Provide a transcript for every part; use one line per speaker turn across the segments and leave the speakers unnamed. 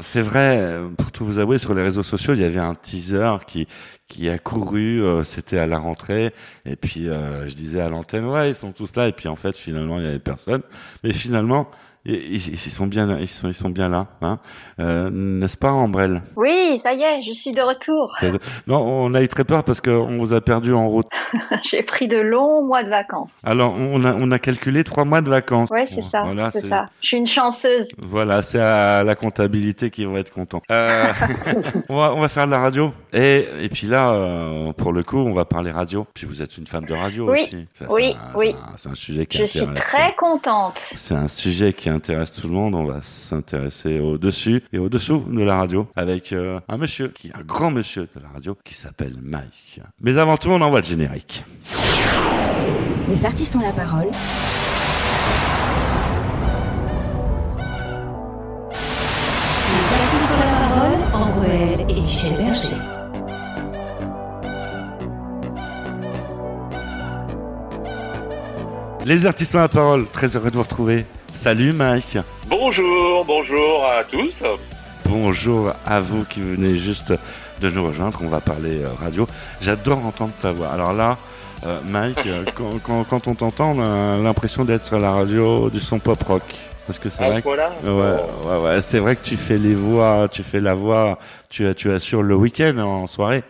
C'est vrai, pour tout vous avouer, sur les réseaux sociaux, il y avait un teaser qui qui a couru, euh, c'était à la rentrée, et puis euh, je disais à l'antenne, ouais, ils sont tous là, et puis en fait, finalement, il y avait personne. Mais finalement, ils, sont bien, ils sont, ils sont bien là, hein euh, n'est-ce pas, Ambrelle?
Oui, ça y est, je suis de retour.
Non, on a eu très peur parce qu'on vous a perdu en route.
J'ai pris de longs mois de vacances.
Alors, on a, on a calculé trois mois de vacances.
Oui, c'est ça. Voilà, c'est ça. Je suis une chanceuse.
Voilà, c'est à la comptabilité qui va être content. Euh, on, va, on va faire de la radio. Et, et puis là, euh, pour le coup, on va parler radio. Puis vous êtes une femme de radio
oui.
aussi.
oui, oui.
C'est un, sujet qui
Je suis très contente.
C'est un sujet qui intéresse tout le monde. On va s'intéresser au-dessus et au-dessous de la radio avec euh, un monsieur, qui un grand monsieur de la radio, qui s'appelle Mike. Mais avant tout, on envoie le générique.
Les artistes ont la parole. Les artistes ont la parole, André et Michel Berger.
Les artistes ont la parole, très heureux de vous retrouver. Salut Mike.
Bonjour, bonjour à tous.
Bonjour à vous qui venez juste de nous rejoindre. On va parler euh, radio. J'adore entendre ta voix. Alors là, euh, Mike, euh, quand, on t'entend, on a l'impression d'être sur la radio du son pop rock.
Parce que c'est vrai. Que...
Ouais, ouais, ouais. c'est vrai que tu fais les voix, tu fais la voix, tu, tu assures le week-end en soirée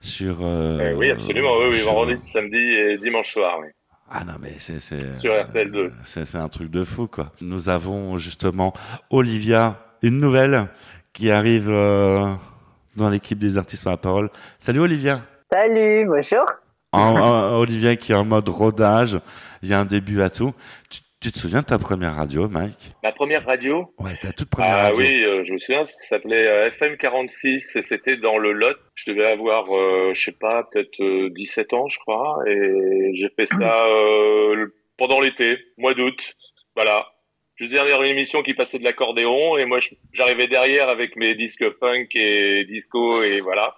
sur.
Eh oui, absolument. Oui, oui, vendredi, samedi et dimanche soir. Oui.
Ah non mais c'est c'est
sur RTL2.
C'est un truc de fou quoi. Nous avons justement Olivia, une nouvelle qui arrive dans l'équipe des artistes à la parole. Salut Olivia.
Salut, bonjour.
Olivia qui est en mode rodage, il y a un début à tout. Tu, te souviens de ta première radio, Mike?
Ma première radio?
Ouais, ta toute première
ah,
radio.
oui, euh, je me souviens, ça s'appelait euh, FM 46 et c'était dans le Lot. Je devais avoir, euh, je sais pas, peut-être 17 ans, je crois, et j'ai fait ça pendant l'été, mois d'août. Voilà, je faisais une émission qui passait de l'accordéon et moi j'arrivais derrière avec mes disques funk et disco et voilà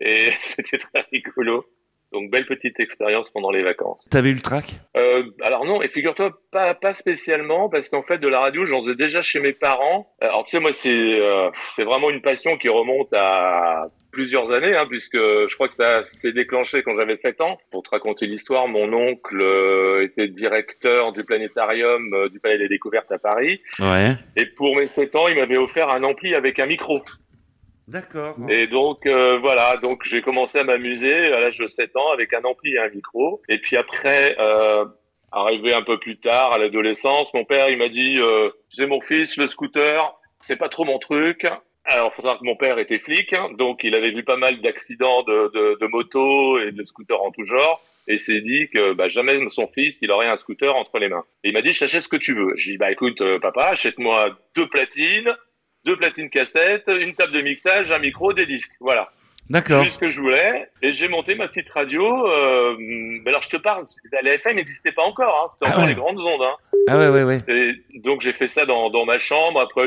et c'était très rigolo. Donc belle petite expérience pendant les vacances.
T'avais eu le track
euh, Alors non, et figure-toi pas pas spécialement parce qu'en fait de la radio j'en faisais déjà chez mes parents. Alors tu sais moi c'est euh, c'est vraiment une passion qui remonte à plusieurs années, hein, puisque je crois que ça s'est déclenché quand j'avais 7 ans. Pour te raconter l'histoire, mon oncle euh, était directeur du planétarium euh, du Palais des Découvertes à Paris.
Ouais.
Et pour mes 7 ans, il m'avait offert un ampli avec un micro.
D'accord.
Et donc euh, voilà, donc j'ai commencé à m'amuser à l'âge de 7 ans avec un ampli et un micro. Et puis après, arrivé un peu plus tard à l'adolescence, mon père il m'a dit, tu sais mon fils, le scooter, c'est pas trop mon truc. Alors, faut savoir que mon père était flic, hein, donc il avait vu pas mal d'accidents de, de, de moto et de scooters en tout genre, et s'est dit que bah, jamais son fils il aurait un scooter entre les mains. Et il m'a dit, j'achète ce que tu veux. J'ai dit, bah écoute, euh, papa, achète-moi deux platines, deux platines cassettes, une table de mixage, un micro, des disques. Voilà.
D'accord.
C'est ce que je voulais. Et j'ai monté ma petite radio. Euh, alors je te parle, la FM n'existait pas encore. Hein, C'était ah encore les grandes ondes. Hein.
Ah ouais, ouais, ouais.
Et donc j'ai fait ça dans, dans ma chambre. Après,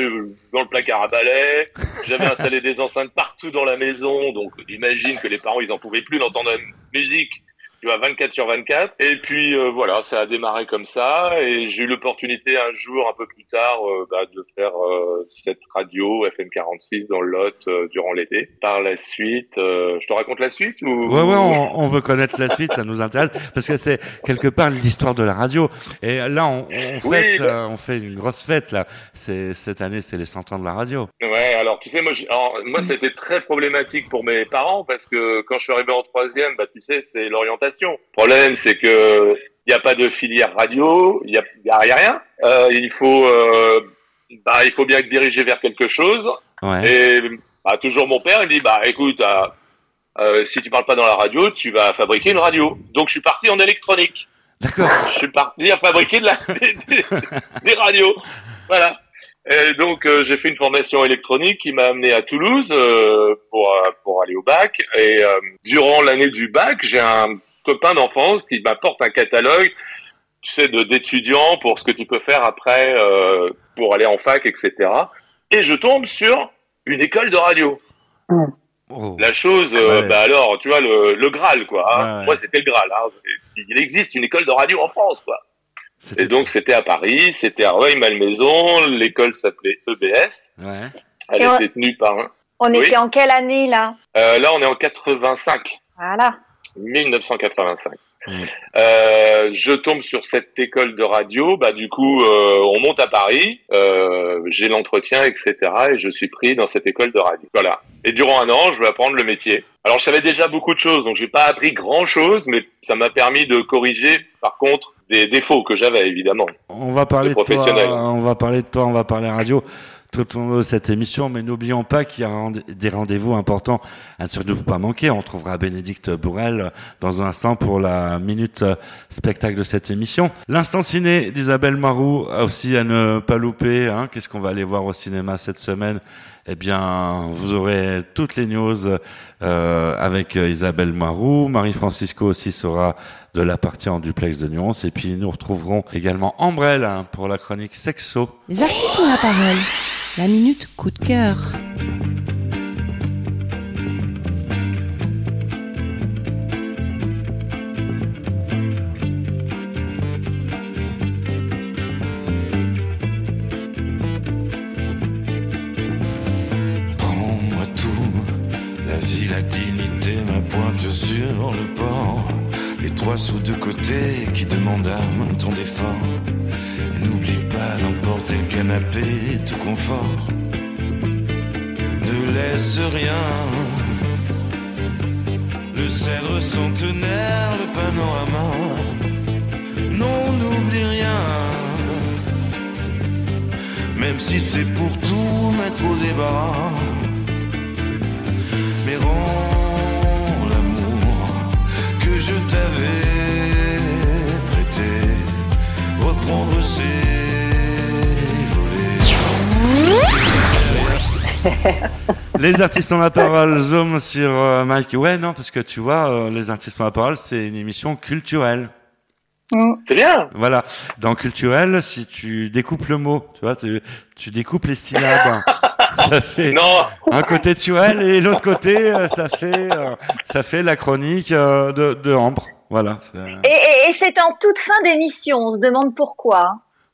dans le placard à balai. J'avais installé des enceintes partout dans la maison. Donc j'imagine que les parents, ils en pouvaient plus d'entendre la musique tu vois, 24 sur 24. Et puis euh, voilà, ça a démarré comme ça. Et j'ai eu l'opportunité un jour, un peu plus tard, euh, bah, de faire euh, cette radio FM 46 dans le Lot durant l'été. Par la suite, je te raconte la suite ou?
Ouais, ouais, on, veut connaître la suite, ça nous intéresse parce que c'est quelque part l'histoire de la radio. Et là, on, on fête, bah on fait une grosse fête là. C'est cette année, c'est les 100 ans de la radio.
Ouais, alors tu sais, moi, alors, moi, c'était très problématique pour mes parents parce que quand je suis arrivé en troisième, bah tu sais, c'est l'orientation le problème, c'est que il n'y a pas de filière radio, il n'y a, rien. Euh, il faut, euh, bah, il faut bien être dirigé vers quelque chose. Et bah, toujours mon père, il dit, bah, écoute, euh, si tu parles pas dans la radio, tu vas fabriquer une radio. Donc, je suis parti en électronique.
D'accord.
Je suis parti à fabriquer de la, des, radios. Voilà. Et donc euh, j'ai fait une formation électronique qui m'a amené à Toulouse euh, pour pour aller au bac. Et durant l'année du bac, j'ai un copain d'enfance qui m'apporte un catalogue, tu sais, de d'étudiants pour ce que tu peux faire après euh, pour aller en fac, etc. Et je tombe sur une école de radio. Oh. La chose, euh, bah alors, tu vois, le, le Graal, quoi. Hein. Moi, c'était le Graal. Hein. Il existe une école de radio en France, quoi. Et donc, c'était à Paris, c'était à Rueil-Malmaison, l'école s'appelait EBS.
Ouais.
Elle était tenue par un.
On était en quelle année là?
Là, on est en 85.
Voilà.
1985. Euh, je tombe sur cette école de radio, bah du coup euh, on monte à Paris, euh, j'ai l'entretien, etc. Et je suis pris dans cette école de radio. Voilà. Et durant un an, je vais apprendre le métier. Alors je savais déjà beaucoup de choses, donc j'ai pas appris grand chose, mais ça m'a permis de corriger, par contre, des défauts que j'avais évidemment.
On va parler de, toi, on va parler de toi, on va parler radio tout au long de cette émission, mais n'oublions pas qu'il y a des rendez-vous importants à ne surtout pas manquer. On trouvera Bénédicte Bourrel dans un instant pour la minute spectacle de cette émission. L'instant ciné d'Isabelle Marou aussi à ne pas louper. Hein. Qu'est-ce qu'on va aller voir au cinéma cette semaine? Eh bien, vous aurez toutes les news euh, avec Isabelle Marou. Marie-Francisco aussi sera de la partie en duplex de nuance. Et puis, nous retrouverons également Ambrelle hein, pour la chronique sexo.
Les artistes ont la parole. La minute coup de cœur.
Tout confort. Ne laisse rien. Le cèdre centenaire, le panorama. Non, n'oublie rien. Même si c'est pour tout mettre au débat. Mais rends l'amour que je t'avais prêté. Reprendre ses
les artistes ont la parole, zoom sur euh, Mike. Ouais, non, parce que tu vois, euh, les artistes ont la parole, c'est une émission culturelle.
C'est bien.
Voilà. Dans culturel, si tu découpes le mot, tu vois, tu, tu découpes les syllabes. ça fait
Non.
un côté Turel et l'autre côté, euh, ça fait, ça fait la chronique de, de Ambre. Voilà. c'est-
Et, et- et c'est en toute fin d'émission, on se demande pourquoi.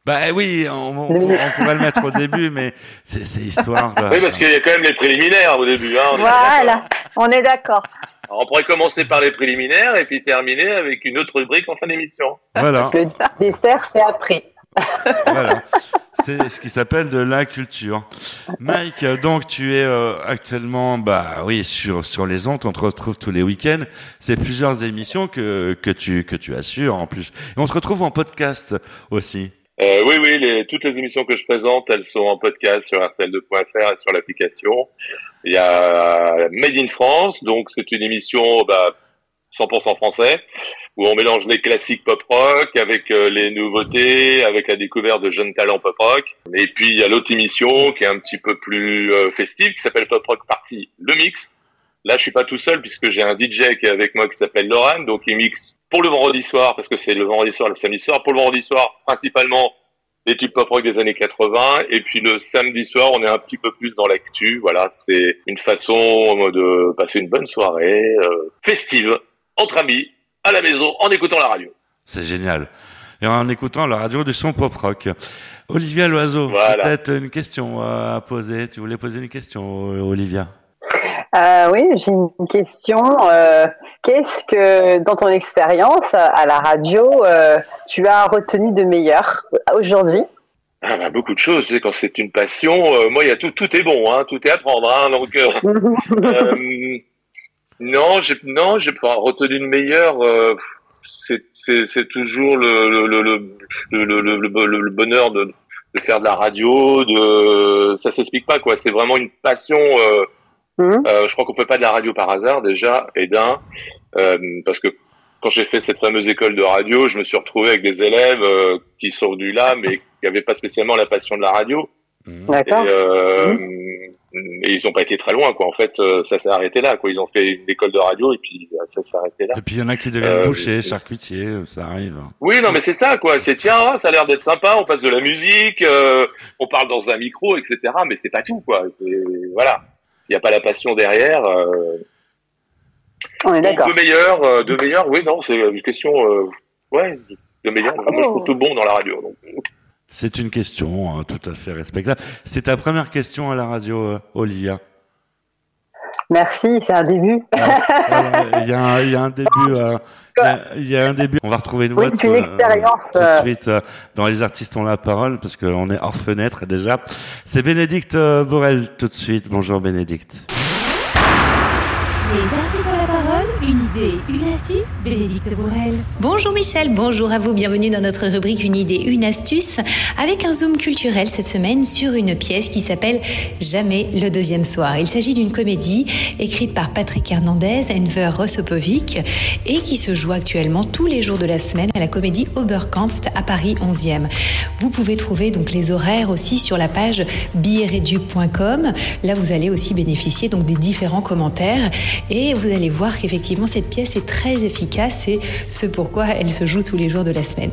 Bah oui, on, on, on pourrait le mettre au début, mais c'est c'est histoire.
Oui, parce qu'il y a quand même les préliminaires au début. Hein, on est d'accord.
Voilà, on est d'accord.
On pourrait commencer par les préliminaires et puis terminer avec une autre rubrique en fin d'émission.
Voilà,
Le dessert, c'est après.
voilà. C'est ce qui s'appelle de la culture. Mike, donc tu es euh, actuellement, bah oui, sur sur les ondes. On te retrouve tous les week-ends. C'est plusieurs émissions que que tu que tu assures en plus. Et on se retrouve en podcast aussi.
Euh, oui, oui, les, toutes les émissions que je présente, elles sont en podcast sur RTL2.fr et sur l'application. Il y a Made in France, donc c'est une émission bah, 100% français, où on mélange les classiques pop rock avec euh, les nouveautés, avec la découverte de jeunes talents pop rock. Et puis il y a l'autre émission qui est un petit peu plus euh, festive, qui s'appelle Pop Rock Party, le mix. Là, je suis pas tout seul puisque j'ai un DJ qui est avec moi qui s'appelle Laurent, donc il mixe pour le vendredi soir, parce que c'est le vendredi soir, le samedi soir, pour le vendredi soir, principalement les tubes pop rock des années 80, et puis le samedi soir, on est un petit peu plus dans l'actu. Voilà, c'est une façon de passer une bonne soirée euh, festive entre amis à la maison en écoutant la radio.
C'est génial. Et en écoutant la radio du son pop rock. Olivia Loiseau,
Voilà.
peut-être une question euh, à poser. Tu voulais poser une question, euh, Olivia?
Euh, oui, j'ai une question. Euh, Qu'est-ce que, dans ton expérience à la radio, euh, tu as retenu de meilleur aujourd'hui?
Ah bah, beaucoup de choses, quand c'est une passion, moi il y a tout, tout est bon, hein, tout est à prendre, hein, donc non, j'ai non, j'ai pas retenu le meilleur. c'est toujours le bonheur de de faire de la radio, de ça s'explique pas quoi. C'est vraiment une passion. euh,
Mhm.
euh, je crois qu'on peut pas de la radio par hasard déjà, et d'un euh, parce que quand j'ai fait cette fameuse école de radio, je me suis retrouvé avec des élèves euh, qui sont venus là, mais qui n'avaient pas spécialement la passion de la radio. Et,
D'accord.
euh, et ils ont pas été très loin, quoi. En fait, euh, ça s'est arrêté là, quoi. Ils ont fait une école de radio et puis euh, ça s'est arrêté là.
Et puis il y en a qui deviennent
Euh,
bouchers, charcutiers, ça arrive.
Oui, non, mais c'est ça, quoi. C'est tiens, ah, ça a l'air d'être sympa. On passe de la musique, euh, on parle dans un micro, etc. Mais c'est pas tout, quoi. Voilà. S'il n'y a pas la passion derrière, euh,
On est d'accord.
de meilleur, euh, de meilleur. Oui, non, c'est une question. euh, ouais, de meilleur. Moi, je trouve tout bon dans la radio. Donc.
C'est une question hein, tout à fait respectable. C'est ta première question à la radio, euh, Olivia?
Merci, c'est un début.
Ah, Il y, a un- il y a un début. euh, Il y a- y, un début. On va retrouver une
Oui,
boîte,
c'est une
euh,
expérience,
tout de
euh.
suite euh, dans les artistes ont la parole parce qu'on est hors fenêtre déjà. C'est Bénédicte euh, Borel tout de suite. Bonjour Bénédicte.
Les artistes ont la parole, une idée, une astuce,
Bonjour Michel, bonjour à vous, bienvenue dans notre rubrique Une idée, une astuce, avec un zoom culturel cette semaine sur une pièce qui s'appelle Jamais le deuxième soir. Il s'agit d'une comédie écrite par Patrick Hernandez, Enver Rosopovic, et qui se joue actuellement tous les jours de la semaine à la comédie Oberkampf à Paris 11e. Vous pouvez trouver donc les horaires aussi sur la page billetreduc.com. Là, vous allez aussi bénéficier donc des différents commentaires et vous allez voir qu'effectivement cette pièce est très efficace et ce pourquoi elle se joue tous les jours de la semaine.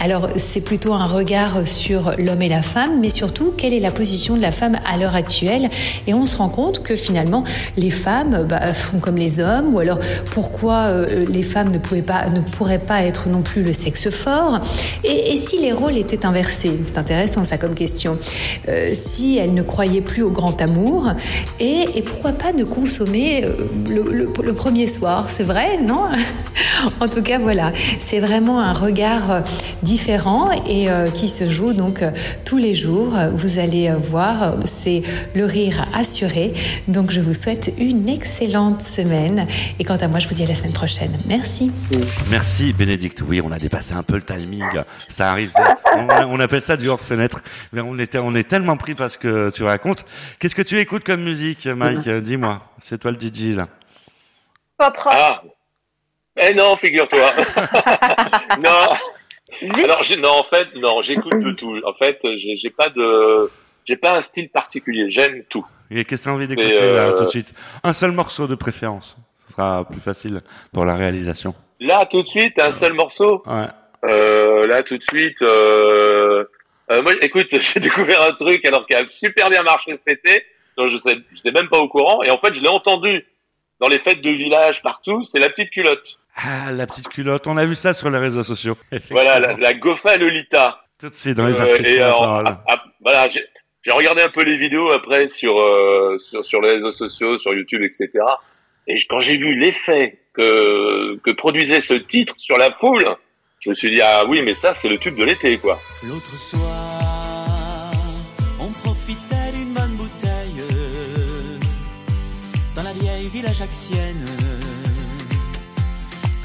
Alors c'est plutôt un regard sur l'homme et la femme, mais surtout quelle est la position de la femme à l'heure actuelle? Et on se rend compte que finalement les femmes bah, font comme les hommes ou alors pourquoi euh, les femmes ne pouvaient pas ne pourraient pas être non plus le sexe fort? Et, si les rôles étaient inversés? C'est intéressant ça comme question. Euh, si elles ne croyaient plus au grand amour et, pourquoi pas ne consommer euh, le premier soir? C'est vrai non? en tout cas voilà c'est vraiment un regard euh, différent et euh, qui se joue donc euh, tous les jours vous allez voir c'est le rire assuré donc je vous souhaite une excellente semaine et quant à moi je vous dis à la semaine prochaine merci
Merci Bénédicte. Oui, on a dépassé un peu le timing. Ça arrive. On, on appelle ça du hors fenêtre. Mais on était, on est tellement pris parce que tu racontes. Qu'est-ce que tu écoutes comme musique, Mike? Euh, Dis-moi. C'est toi le DJ là.
Pop rock.
Ah Eh non, figure-toi. non. Alors non, en fait, non, j'écoute de tout. En fait, j'ai pas de, j'ai pas un style particulier. J'aime tout.
Et qu'est-ce que tu as envie d'écouter
euh,
là tout de suite? Un seul morceau de préférence. Ce sera plus facile pour la réalisation.
Là, tout de suite, un seul morceau?
Ouais.
Euh, là, tout de suite. Euh... euh, moi, écoute, j'ai découvert un truc alors qu'il a super bien marché cet été. Donc je sais, j'étais même pas au courant. Et en fait, je l'ai entendu dans les fêtes de village partout. C'est la petite culotte.
Ah, la petite culotte. On a vu ça sur les réseaux sociaux.
Voilà, la, la Gofa Lolita.
Tout de suite dans les
Euh,
artistes.
et alors, ah, ah, voilà, j'ai j'ai regardé un peu les vidéos après sur, euh, sur sur les réseaux sociaux, sur YouTube, etc. Et quand j'ai vu l'effet que que produisait ce titre sur la foule, je me suis dit ah oui, mais ça c'est le tube de l'été quoi.
L'autre soir, on profitait d'une bonne bouteille dans la vieille ville ajaxienne.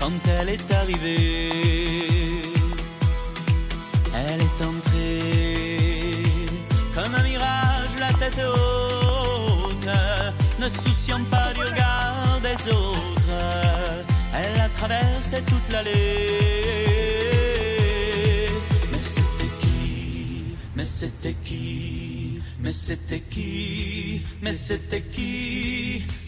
Quand elle est arrivée, elle est entrée comme un mirage, la tête haute, ne souciant pas du regard des autres. Elle a traversé toute l'allée. Mais c'était qui? Mais c'était qui? Mais c'était qui? Mais c'était qui?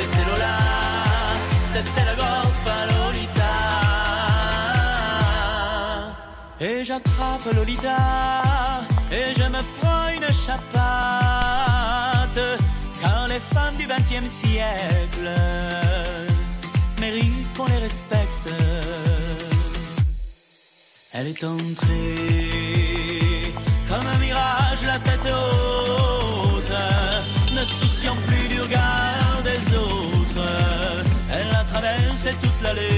C'était Lola C'était la goffa Lolita. Et j'attrape Lolita Et je me prends une chapate. Car les femmes du XXe siècle Méritent qu'on les respecte. Elle est entrée Comme un mirage la tête haute. Ne souciant plus du regard toute l'allée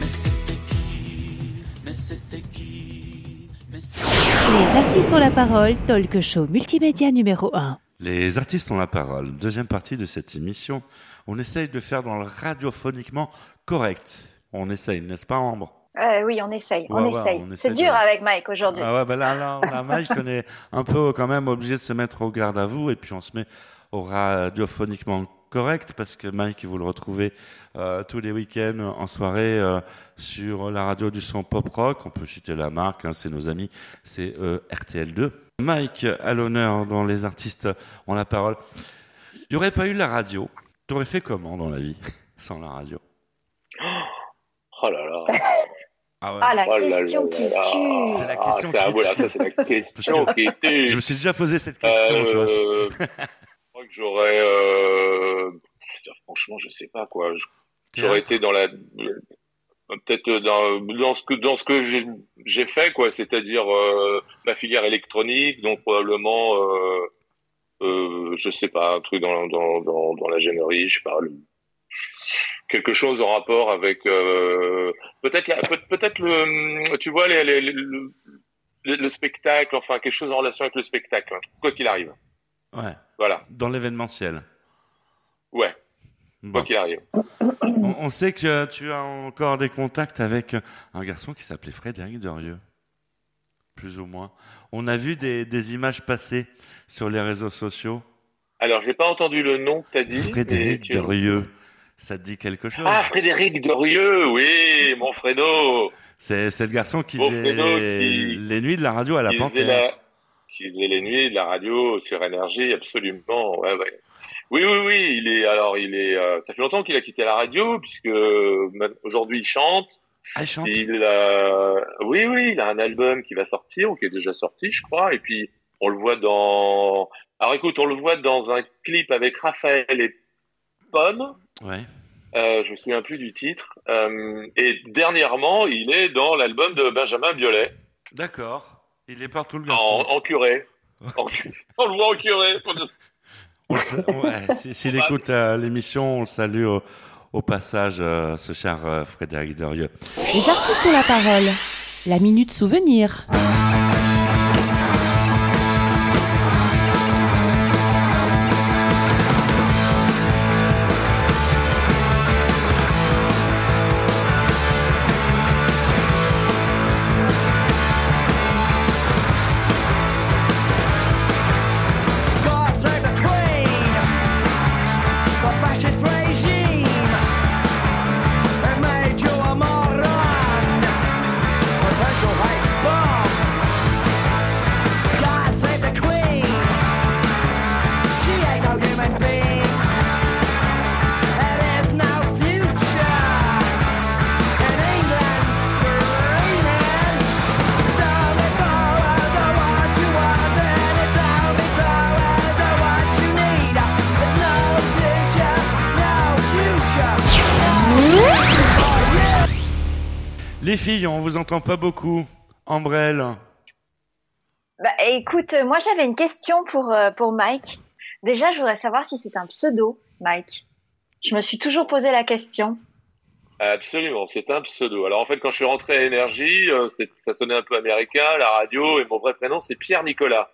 Mais c'était qui Mais c'était qui Mais c'était
Les artistes ont la parole, talk show multimédia numéro 1.
Les artistes ont la parole. Deuxième partie de cette émission. On essaye de faire dans le radiophoniquement correct. On essaye, n'est-ce pas, Ambre?
Euh, oui, on essaye, on
ouais,
essaye.
on essaye
C'est dur
de-
avec Mike aujourd'hui.
Ah ouais, bah là, là, là, Mike, on est un peu quand même obligé de se mettre au garde à vous et puis on se met au radiophoniquement correct parce que Mike, vous le retrouvez euh, tous les week-ends en soirée euh, sur la radio du son pop rock. On peut citer la marque, hein, c'est nos amis, c'est euh, RTL2. Mike, à l'honneur dans Les artistes ont la parole. Il n'y aurait pas eu la radio. T'aurais fait comment dans la vie sans la radio?
Oh là là.
Ah ouais.
Ah, la
Oh
question qui tue.
C'est la
Ah,
question qui
voilà,
tue.
ça la question qui tue.
Je me suis déjà posé cette question, tu vois.
Euh, j'aurais, euh, franchement, je sais pas quoi. J'aurais été dans la, peut-être dans, dans ce que dans ce que j'ai fait quoi, c'est-à-dire euh, ma filière électronique, donc probablement, euh, euh, je sais pas, un truc dans dans dans, dans l'ingénierie, je sais pas. le- quelque chose en rapport avec euh, peut-être peut-être le tu vois les, les- les- le, le, le spectacle enfin quelque chose en relation avec le spectacle hein, quoi qu'il arrive
Ouais.
voilà
Dans l'événementiel.
ouais
Bon.
quoi qu'il arrive
On, on sait que tu as encore des contacts avec un garçon qui s'appelait Frédéric Derieux. Plus ou moins. On a vu des, des images passer sur les réseaux sociaux.
alors j'ai pas entendu le nom que t'as dit
Frédéric
tu-
Derieux. Ça te dit quelque chose?
Ah Frédéric Dorieux oui mon Fredo
C'est le garçon qui faisait les,
qui-
les nuits de la radio à la Panthère.
la- qui faisait les nuits de la radio sur énergie absolument ouais, ouais. oui oui oui il est alors il est euh, ça fait longtemps qu'il a quitté la radio puisque aujourd'hui il chante
Ah, il chante.
Il oui, oui, il a un album qui va sortir ou qui est déjà sorti, je crois. Et puis on le voit dans. Alors écoute, on le voit dans un clip avec Raphaël et Pomme.
Ouais.
Euh, je me souviens plus du titre. Euh, et dernièrement, il est dans l'album de Benjamin Biolay,
D'accord. Il est partout le garçon.
en curé. En- on le voit en curé.
Si- S'il écoute euh, l'émission, on le salue au, au passage, euh, ce cher euh, Frédéric Derieux.
Les artistes ont la parole. La minute souvenir.
Vous entend pas beaucoup. Ambrelle.
Bah, écoute, euh, moi j'avais une question pour, euh, pour Mike. Déjà, je voudrais savoir si c'est un pseudo, Mike. Je me suis toujours posé la question.
Absolument, c'est un pseudo. Alors en fait, quand je suis rentré à Énergie, euh, c'est- ça sonnait un peu américain, la radio, et mon vrai prénom c'est Pierre Nicolas.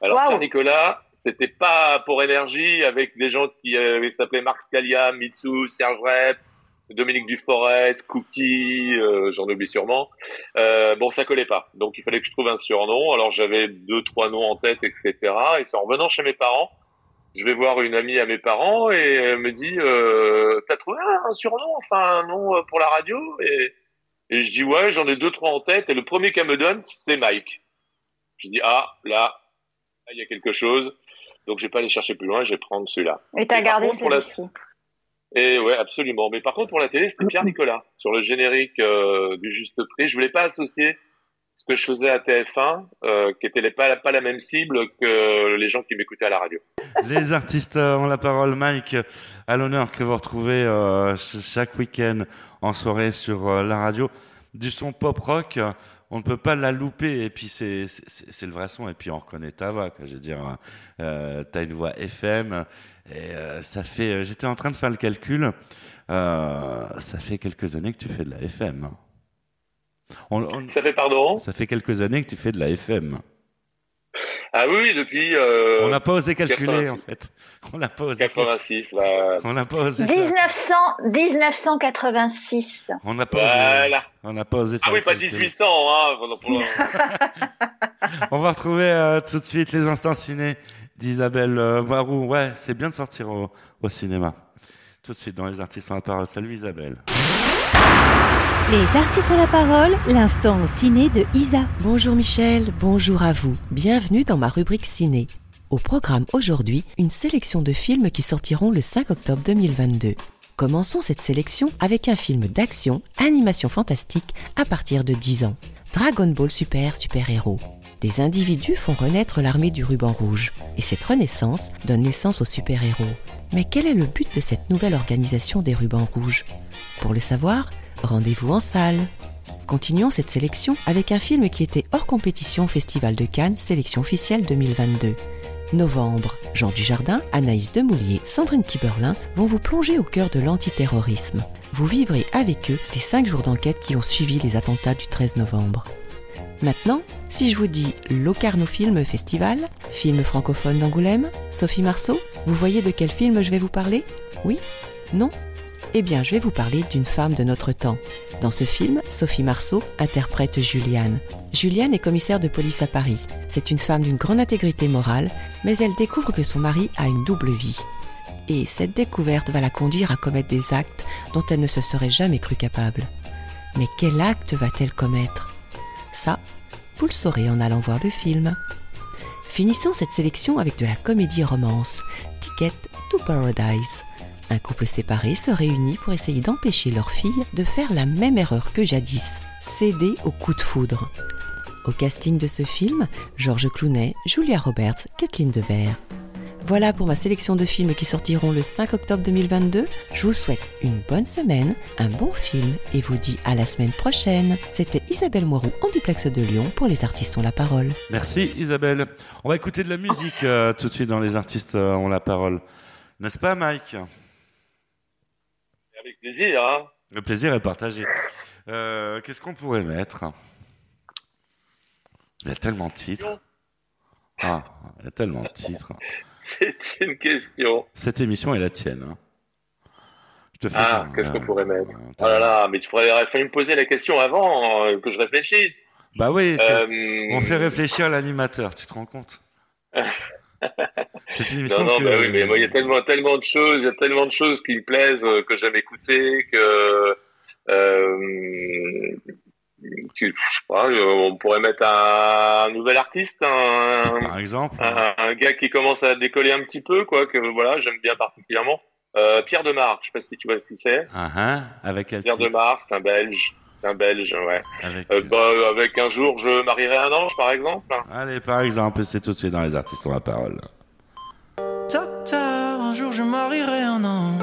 Alors
Waouh.
Pierre Nicolas, c'était pas pour Énergie avec des gens qui euh, s'appelaient Marc Scalia, Mitsu, Serge Rep, Dominique Duforest, Cookie, euh, j'en oublie sûrement. Euh, bon, ça collait pas, donc il fallait que je trouve un surnom. Alors j'avais deux, trois noms en tête, etc. Et c'est en revenant chez mes parents, je vais voir une amie à mes parents et elle me dit euh, t'as trouvé un surnom enfin un nom euh, pour la radio? Et, et je dis ouais j'en ai deux trois en tête et le premier qu'elle me donne c'est Mike je dis ah là il y a quelque chose donc je vais pas aller chercher plus loin je vais prendre celui-là
Et t'as gardé celui-ci.
Et ouais absolument mais par contre pour la télé c'était Pierre Nicolas sur le générique euh, du Juste Prix je voulais pas associer ce que je faisais à TF1 euh, qui était pas pas la même cible que les gens qui m'écoutaient à la radio
Les artistes euh, ont la parole. Mike, à l'honneur que vous retrouvez euh, ch- chaque week-end en soirée sur euh, la radio. Du son pop rock, on ne peut pas la louper. Et puis c'est le vrai son. Et puis on reconnaît ta voix. Quoi. Je veux dire, euh, t'as une voix FM. Et euh, ça fait. euh, J'étais en train de faire le calcul. Euh, ça fait quelques années que tu fais de la FM. On- on-
ça fait pardon?
Ça fait quelques années que tu fais de la FM.
Ah oui, depuis euh,
On n'a pas osé calculer,
86.
en fait. On n'a pas osé.
86. Bah,
On n'a pas osé. faire-
1900, 1986.
On n'a pas osé. On n'a pas osé.
Ah oui, pas
calcul.
1800, hein. pour- pour-
On va retrouver euh, tout de suite les instants ciné d'Isabelle euh, Barou. Ouais, c'est bien de sortir au, au cinéma. Tout de suite dans les artistes en la parole. Salut Isabelle.
Les artistes ont la parole, l'instant ciné de Isa.
Bonjour Michel, bonjour à vous. Bienvenue dans ma rubrique ciné. Au programme aujourd'hui, une sélection de films qui sortiront le 5 octobre 2022. Commençons cette sélection avec un film d'action, animation fantastique à partir de 10 ans. Dragon Ball Super Super Héros. Des individus font renaître l'armée du ruban rouge, et cette renaissance donne naissance aux super-héros. Mais quel est le but de cette nouvelle organisation des rubans rouges? Pour le savoir, rendez-vous en salle. Continuons cette sélection avec un film qui était hors compétition au Festival de Cannes, sélection officielle 2022. Novembre, Jean Dujardin, Anaïs Demoulier, Sandrine Kiberlin vont vous plonger au cœur de l'antiterrorisme. Vous vivrez avec eux les cinq jours d'enquête qui ont suivi les attentats du 13 novembre. Maintenant, si je vous dis Locarno Film Festival, film francophone d'Angoulême, Sophie Marceau, vous voyez de quel film je vais vous parler? Oui? Non? Eh bien, je vais vous parler d'une femme de notre temps. Dans ce film, Sophie Marceau interprète Juliane. Juliane est commissaire de police à Paris. C'est une femme d'une grande intégrité morale, mais elle découvre que son mari a une double vie. Et cette découverte va la conduire à commettre des actes dont elle ne se serait jamais crue capable. Mais quel acte va-t-elle commettre? Ça, vous le saurez en allant voir le film. Finissons cette sélection avec de la comédie romance, Ticket to Paradise. Un couple séparé se réunit pour essayer d'empêcher leur fille de faire la même erreur que jadis, céder au coup de foudre. Au casting de ce film, Georges Clooney, Julia Roberts, Kathleen Devers. Voilà pour ma sélection de films qui sortiront le 5 octobre 2022. Je vous souhaite une bonne semaine, un bon film et vous dis à la semaine prochaine. C'était Isabelle Moirou en duplex de Lyon pour Les Artistes ont la parole.
Merci Isabelle. On va écouter de la musique euh, tout de suite dans les artistes euh, ont la parole. N'est-ce pas Mike?
Avec plaisir, hein.
Le plaisir est partagé. Euh, Qu'est-ce qu'on pourrait mettre? Il y a tellement de titres. Ah, il y a tellement de titres.
C'est une question.
Cette émission est la tienne. hein. Je te fais
Ah, qu'est-ce
euh,
qu'on pourrait mettre?
euh,
Oh là là, mais tu pourrais il fallait me poser la question avant euh, que je réfléchisse.
Bah oui,
Euh,
on fait réfléchir l'animateur, tu te rends compte? C'est une émission
Non, non,
que-
bah oui, mais moi, il y a tellement, tellement de choses, il y a tellement de choses qui me plaisent, euh, que j'aime écouter, que, euh, que, je sais pas, euh, on pourrait mettre un, nouvel artiste, un,
Par exemple,
un, un gars qui commence à décoller un petit peu, quoi, que voilà, j'aime bien particulièrement. Euh, Pierre Demar, je sais pas si tu vois ce qu'il c'est.
ah, hein, avec quel
Pierre Demar, c'est un Belge, un Belge, ouais.
Avec-
Euh, bah, avec un jour, je marierai un ange, par exemple.
Allez, par exemple, c'est tout de suite dans les artistes ont la parole.
Docteur, un jour je marierai un ange.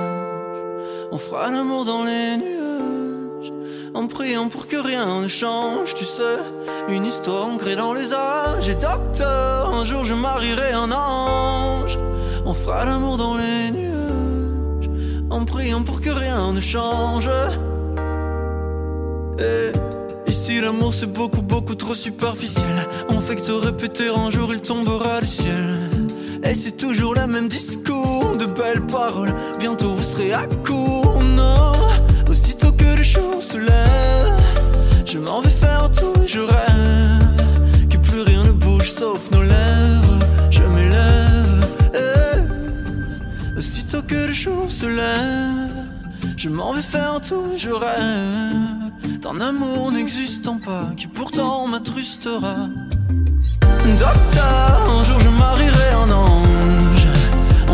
On fera l'amour dans les nuages. En priant pour que rien ne change, tu sais. Une histoire ancrée dans les âges. Et docteur, un jour je marierai un ange. On fera l'amour dans les nuages. En priant pour que rien ne change. Ici l'amour c'est beaucoup beaucoup trop superficiel. On fait que te répéter un jour il tombera du ciel. Et c'est toujours le même discours, de belles paroles. Bientôt vous serez à court, non. Aussitôt que le jour se lève, je m'en vais faire tout et je rêve. Que plus rien ne bouge sauf nos lèvres. Je m'élève. eh. Aussitôt que le jour se lève, je m'en vais faire tout je rêve. D'un amour n'existant pas, qui pourtant m'attrustera. Docteur, un jour je marierai un ange.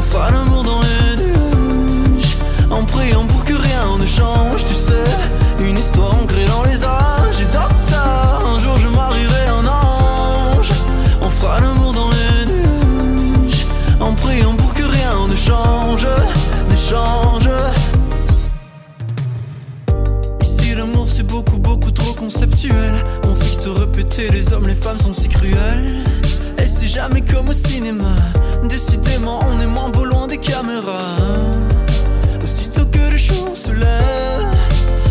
Fera l'amour dans les nuages. En priant pour que rien ne change, tu sais. Une histoire ancrée dans les âges. Conceptuel On te répéter les hommes les femmes sont si cruels. Et c'est jamais comme au cinéma. Décidément on est moins beau loin des caméras. Aussitôt que le jour se lève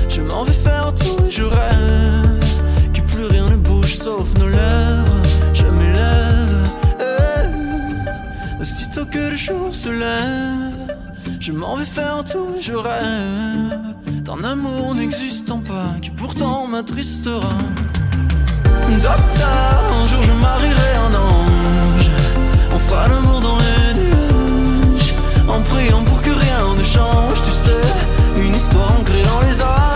Je m'en vais faire tout et je rêve Que plus rien ne bouge sauf nos lèvres. Je m'élève. Que le jour se lève, je m'en vais faire tout, je rêve d'un amour n'existant pas qui pourtant m'attristera. Docteur, un jour je marierai un ange, on fera l'amour dans les nuages, en priant pour que rien ne change, tu sais, une histoire ancrée dans les âges.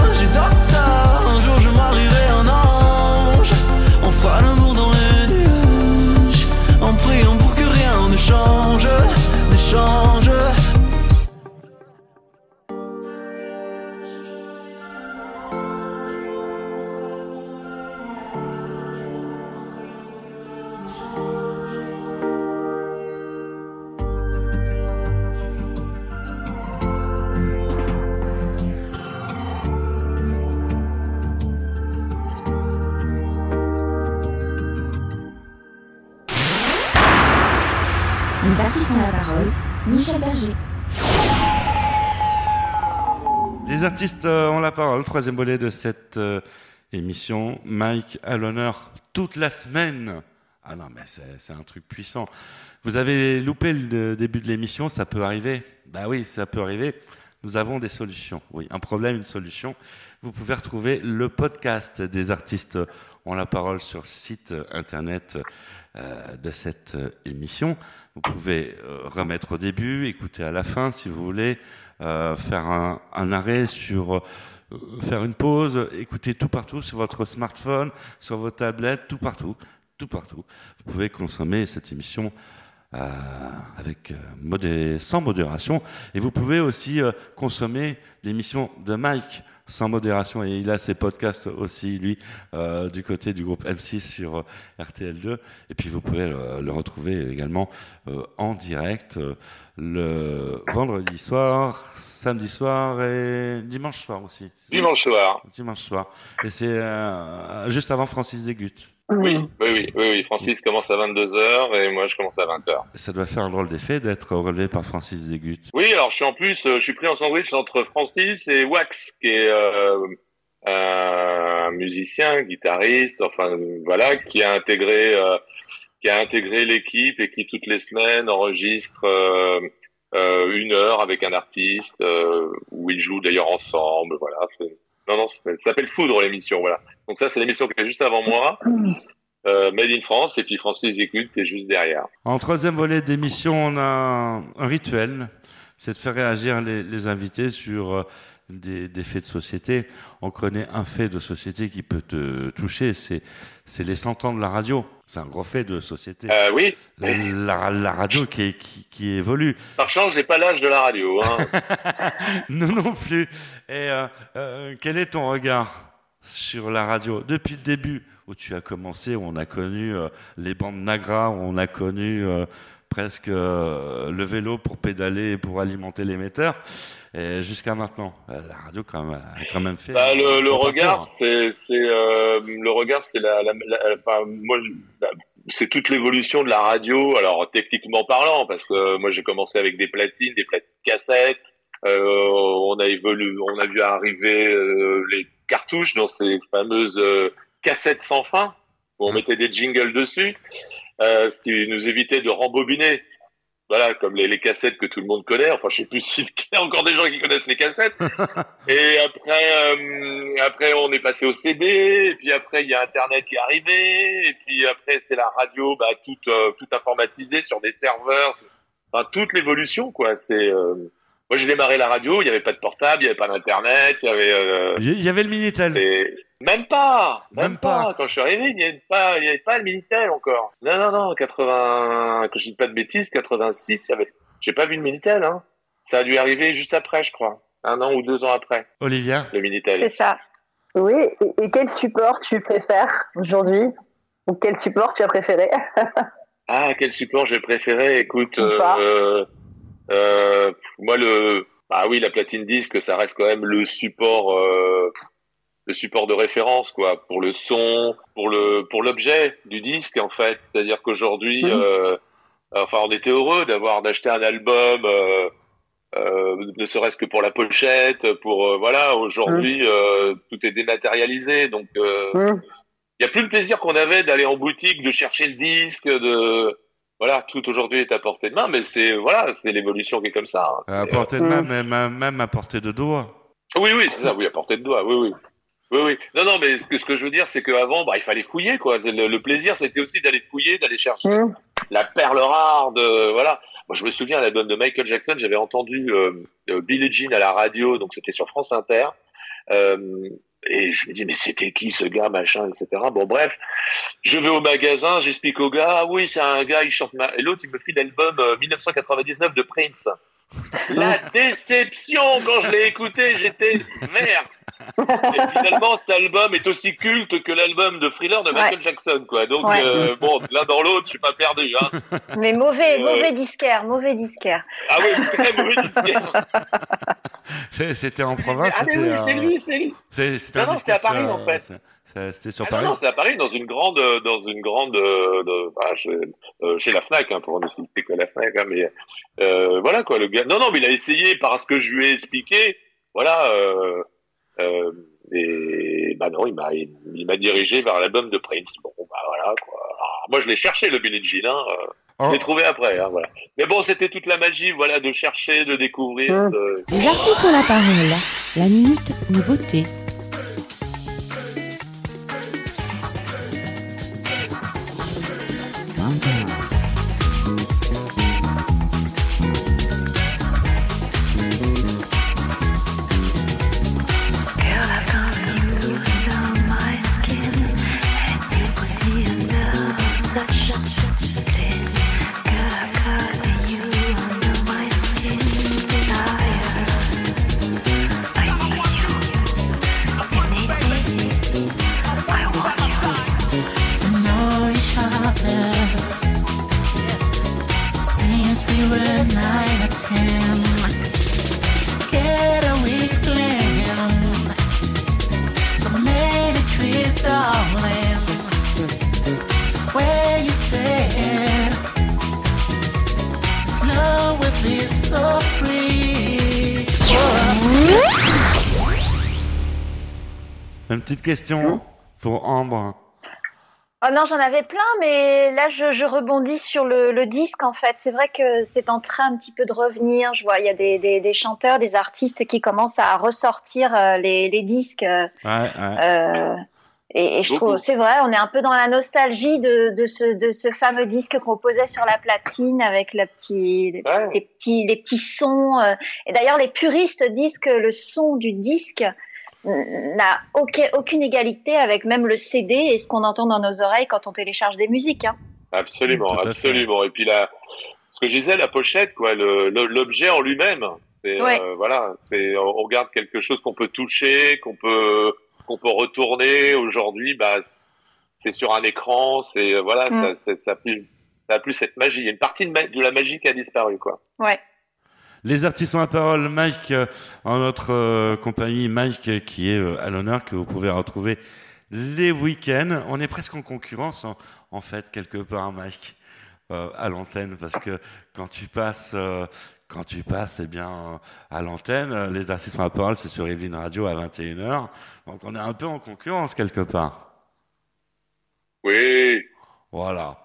Les
artistes ont la parole. Michel Berger.
Les artistes euh, ont la parole, troisième volet de cette euh, émission. Mike à l'honneur toute la semaine. Ah non, mais c'est un truc puissant. Vous avez loupé le début de l'émission, ça peut arriver. Bah oui, ça peut arriver. Nous avons des solutions. Oui, un problème, une solution. Vous pouvez retrouver le podcast des artistes ont la parole sur le site internet euh, de cette euh, émission. Vous pouvez euh, remettre au début, écouter à la fin si vous voulez, euh, faire un, arrêt sur euh, faire une pause, écouter tout partout sur votre smartphone, sur vos tablettes, tout partout, tout partout. Vous pouvez consommer cette émission euh, avec euh, sans modération et vous pouvez aussi euh, consommer l'émission de Mike sans modération et il a ses podcasts aussi lui euh, du côté du groupe M6 sur euh, RTL2 et puis vous pouvez le, le retrouver également euh, en direct euh, le vendredi soir, samedi soir et dimanche soir aussi.
Dimanche soir.
Dimanche soir. Et c'est euh, juste avant Francis Zégut.
Oui, oui, oui, oui, oui. Francis commence à 22h et moi je commence à 20h.
Ça doit faire un drôle d'effet d'être relevé par Francis Zégut.
Oui, alors je suis en plus, euh, je suis pris en sandwich entre Francis et Wax, qui est euh, un musicien, guitariste, enfin voilà, qui a intégré, euh, qui a intégré l'équipe et qui toutes les semaines enregistre euh, euh, une heure avec un artiste euh, où ils jouent d'ailleurs ensemble. Voilà. C'est- Non, non, ça s'appelle Foudre l'émission. Voilà. Donc ça, c'est l'émission qui est juste avant moi. Euh, Made in France et puis Francis Écoute qui est juste derrière.
En troisième volet d'émission, on a un, rituel, c'est de faire réagir les, les invités sur euh, des, des faits de société. On connaît un fait de société qui peut te toucher, c'est c'est les 100 ans de la radio. C'est un gros fait de société.
Euh, oui,
La, la radio qui, est- qui, qui évolue.
par chance, j'ai pas l'âge de la radio. Hein.
Nous non plus. Et euh, euh, quel est ton regard sur la radio? Depuis le début où tu as commencé, où on a connu les bandes Nagra, où on a connu presque euh, le vélo pour pédaler et pour alimenter l'émetteur, et jusqu'à maintenant, Euh, la radio quand même, a quand même fait.
Bah, le, regard, c'est, c'est, euh, le regard, c'est la, la, la- enfin, moi, je- la- c'est toute l'évolution de la radio. Alors techniquement parlant, parce que moi j'ai commencé avec des platines, des platines cassettes. Euh, on a évolué, on a vu arriver euh, les cartouches dans ces fameuses cassettes sans fin où on mettait des jingles dessus, euh, ce qui nous évitait de rembobiner. Voilà, comme les, les cassettes que tout le monde connaît. Enfin, je sais plus s'il y a encore des gens qui connaissent les cassettes. Et après, euh, après, on est passé au CD. Et puis après, il y a Internet qui est arrivé. Et puis après, c'est la radio, bah, toute, euh, toute informatisée sur des serveurs. Enfin, toute l'évolution, quoi. C'est, euh, moi, j'ai démarré la radio. Il n'y avait pas de portable, il n'y avait pas d'internet, il y avait. euh,
Il y avait le Minitel.
Même pas, même,
Même
pas.
pas.
Quand je suis arrivé, il n'y avait pas, il n'y avait pas le Minitel encore. Non, non, non, 80, que je dis pas de bêtises, 86, il y avait, j'ai pas vu le Minitel, hein. Ça a dû arriver juste après, je crois. Un an ou deux ans après,
Olivia,
le Minitel.
C'est ça.
Oui, et, quel support tu préfères aujourd'hui? Ou quel support tu as préféré?
Ah, quel support j'ai préféré? Écoute, euh, euh, moi le, ah oui, la platine disque, ça reste quand même le support, euh, le support de référence, quoi, pour le son, pour le, pour l'objet du disque, en fait. C'est-à-dire qu'aujourd'hui,
Mhm.
euh, enfin, on était heureux d'avoir d'acheter un album. Euh, euh, ne serait-ce que pour la pochette, pour euh, voilà. Aujourd'hui, euh, tout est dématérialisé, donc euh, il y a plus le plaisir qu'on avait d'aller en boutique, de chercher le disque, de voilà, tout aujourd'hui est à portée de main, mais c'est voilà, c'est l'évolution qui est comme ça. hein.
À portée de main, même, à- même à portée de doigt.
Oui, oui, c'est ça, oui, à portée de doigt, oui, oui. Oui, oui. Non, non, mais ce que, ce que je veux dire, c'est qu'avant, bah, il fallait fouiller, quoi. Le, le plaisir, c'était aussi d'aller fouiller, d'aller chercher
Mm.
la perle rare de, voilà. Moi, je me souviens, à l'album de Michael Jackson, j'avais entendu euh, euh, Billie Jean à la radio, donc c'était sur France Inter. Euh, et je me dis, mais c'était qui ce gars, machin, etc. Bon, bref, je vais au magasin, j'explique au gars, ah oui, c'est un gars, il chante ma... Et l'autre, il me file l'album euh, 1999 de Prince. La déception quand je l'ai écouté, j'étais vert. Et finalement, cet album est aussi culte que l'album de Thriller de Michael Jackson, quoi. Donc,
Ouais.
euh, bon, l'un dans l'autre, je suis pas perdu, hein.
Mais mauvais,
Euh,
mauvais disquaire, mauvais disquaire.
Ah oui, très mauvais disquaire.
C'est- C'était en province,
Ah, mais
c'était
oui, c'est
un-
lui, c'est lui.
c'est- disque
c'était à Paris, en fait.
C'était sur
Ah
Paris.
non, non, c'est à Paris, dans une grande, dans une grande, euh, de, bah, chez, euh, chez la Fnac, hein, pour ne citer que la Fnac, hein, mais euh, voilà quoi, le gars. Non, non, mais il a essayé par ce que je lui ai expliqué, voilà. Euh, euh, et bah non, il m'a, il, il m'a dirigé vers l'album de Prince. Bon, bah voilà quoi. Alors, moi, je l'ai cherché le Billie Jean, hein, euh,
Oh.
je l'ai trouvé après, hein, voilà. Mais bon, c'était toute la magie, voilà, de chercher, de découvrir. De-
Les artistes ont la parole. La minute nouveauté.
sound. Question pour Ambre.
Oh non, j'en avais plein, mais là, je, je rebondis sur le, le disque, en fait. C'est vrai que c'est en train un petit peu de revenir. Je vois, il y a des, des, des chanteurs, des artistes qui commencent à ressortir euh, les, les disques. euh,
Ouais, ouais.
euh, et, et je trouve, c'est vrai, on est un peu dans la nostalgie de, de, ce, de ce fameux disque qu'on posait sur la platine avec le petit, les,
Ouais.
les petits, les petits sons. Et d'ailleurs, les puristes disent que le son du disque n'a aucun- aucune égalité avec même le CD et ce qu'on entend dans nos oreilles quand on télécharge des musiques. Hein.
Absolument, absolument. Et puis là, ce que je disais, la pochette, quoi, l'objet en lui-même.
Ouais.
euh, voilà, on regarde quelque chose qu'on peut toucher, qu'on peut, qu'on peut retourner. Aujourd'hui, bah, c'est sur un écran, c'est, euh, voilà,
Mm.
ça, ça, ça a plus, ça a plus cette magie. Il y a une partie de, ma- de la magie qui a disparu, quoi.
Ouais.
Les artistes ont la parole. Mike, euh, en notre euh, compagnie, Mike euh, qui est euh, à l'honneur, que vous pouvez retrouver les week-ends. On est presque en concurrence, en, en fait, quelque part, Mike, euh, à l'antenne, parce que quand tu passes, euh, quand tu passes, eh bien, euh, à l'antenne, les artistes ont la parole, c'est sur Evelyn Radio à 21h. Donc on est un peu en concurrence, quelque part.
Oui,
Voilà.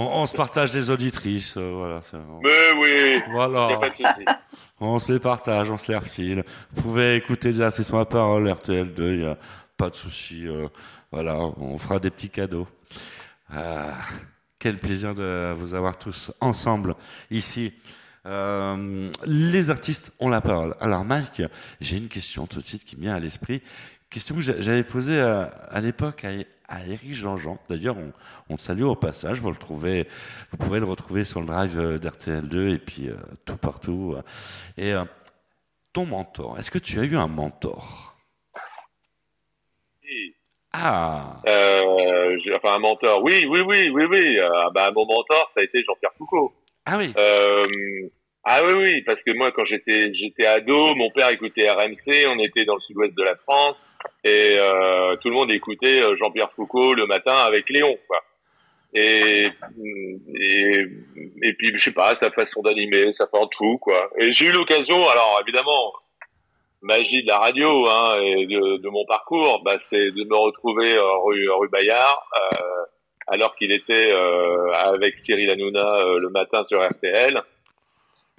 On, on se partage des auditrices, euh, voilà. c'est-
mais oui,
Voilà.
pas de.
On se les partage, on se les refile. Vous pouvez écouter déjà, c'est sur la parole, RTL2, il n'y a pas de souci. euh, voilà, on fera des petits cadeaux. Ah, quel plaisir de vous avoir tous ensemble ici. Euh, les artistes ont la parole. Alors Mike, j'ai une question tout de suite qui me vient à l'esprit. Question que j'a- j'avais posée à, à l'époque à, à Eric Jean-Jean. D'ailleurs, on, on te salue au passage. Vous le trouvez, vous pouvez le retrouver sur le drive euh, d'RTL2 et puis euh, tout partout. Et euh, ton mentor, est-ce que tu as eu un mentor? Ah,
Euh, j'ai- enfin, un mentor. Oui, oui, oui, oui, oui. Euh, bah, mon mentor, ça a été Jean-Pierre Foucault.
ah oui.
Ah oui, oui, parce que moi, quand j'étais j'étais ado, mon père écoutait RMC, on était dans le sud-ouest de la France, et euh, tout le monde écoutait euh, Jean-Pierre Foucault le matin avec Léon, quoi. Et, et, et puis, je sais pas, sa façon d'animer, sa façon tout, quoi. Et j'ai eu l'occasion, alors évidemment, magie de la radio hein, et de, de mon parcours, bah, c'est de me retrouver euh, rue, rue Bayard, euh, alors qu'il était euh, avec Cyril Hanouna euh, le matin sur RTL.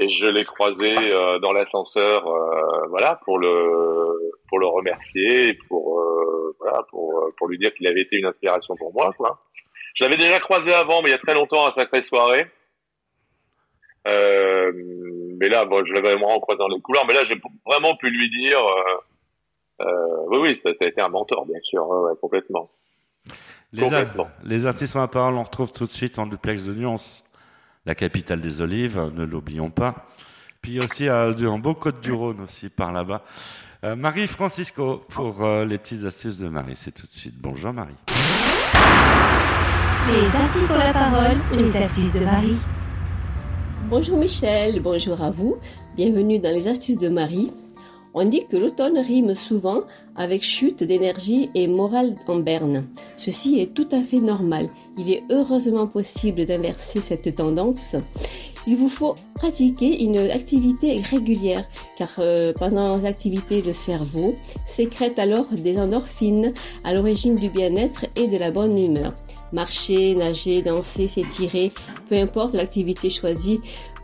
Et je l'ai croisé euh, dans l'ascenseur, euh, voilà, pour le pour le remercier, pour euh, voilà, pour pour lui dire qu'il avait été une inspiration pour moi, quoi. Je l'avais déjà croisé avant, mais il y a très longtemps à Sacrée Soirée. Mais là, bon, je l'avais vraiment croisé dans les couloirs, mais là, j'ai vraiment pu lui dire, oui, oui, ça, ça a été un mentor, bien sûr, ouais, complètement.
Les,
Complètement.
les artistes la parole, on retrouve tout de suite en duplex de Nuance, la capitale des olives, ne l'oublions pas. Puis aussi à, du- en beau Côte du Rhône aussi par là-bas. Euh, Marie Francisco pour euh, les petites astuces de Marie. C'est tout de suite. Bonjour Marie.
Les artistes ont la parole, les astuces de Marie.
Bonjour Michel, bonjour à vous. Bienvenue dans les astuces de Marie. On dit que l'automne rime souvent avec chute d'énergie et morale en berne. Ceci est tout à fait normal. Il est heureusement possible d'inverser cette tendance. Il vous faut pratiquer une activité régulière car euh, pendant les activités le cerveau sécrète alors des endorphines à l'origine du bien-être et de la bonne humeur. Marcher, nager, danser, s'étirer, peu importe l'activité choisie,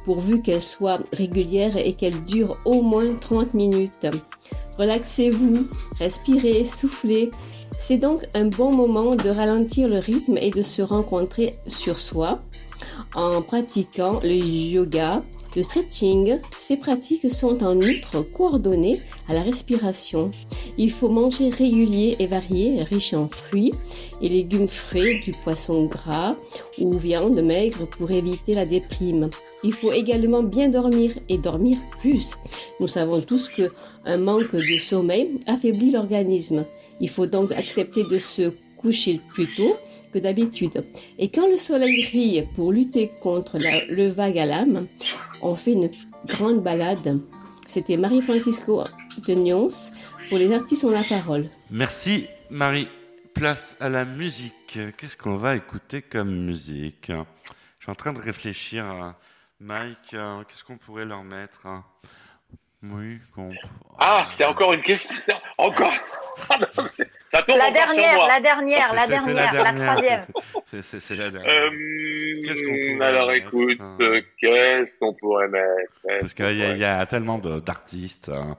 pourvu qu'elle soit régulière et qu'elle dure au moins 30 minutes. Relaxez-vous, respirez, soufflez. C'est donc un bon moment de ralentir le rythme et de se rencontrer sur soi en pratiquant le yoga, le stretching. Ces pratiques sont en outre coordonnées à la respiration. Il faut manger régulier et varié, riche en fruits et légumes frais, du poisson gras ou viande maigre pour éviter la déprime. Il faut également bien dormir et dormir plus. Nous savons tous que un manque de sommeil affaiblit l'organisme. Il faut donc accepter de se coucher plus tôt que d'habitude. Et quand le soleil brille pour lutter contre la- le vague à l'âme, on fait une grande balade. C'était Marie-Francisco de Nyons pour les artistes ont la parole.
Merci Marie. Place à la musique. Qu'est-ce qu'on va écouter comme musique? Je suis en train de réfléchir à Mike. euh, Qu'est-ce qu'on pourrait leur mettre hein? Oui. qu'on-
Ah, c'est encore une question. c'est Encore. Ah, ça tombe
La dernière,
moi.
la dernière, la dernière, la troisième.
C'est la dernière.
Euh,
Qu'est-ce qu'on
alors
mettre,
écoute,
hein
euh, qu'est-ce qu'on pourrait mettre?
Parce qu'il y, a-
pourrait
il y a tellement d'artistes, hein,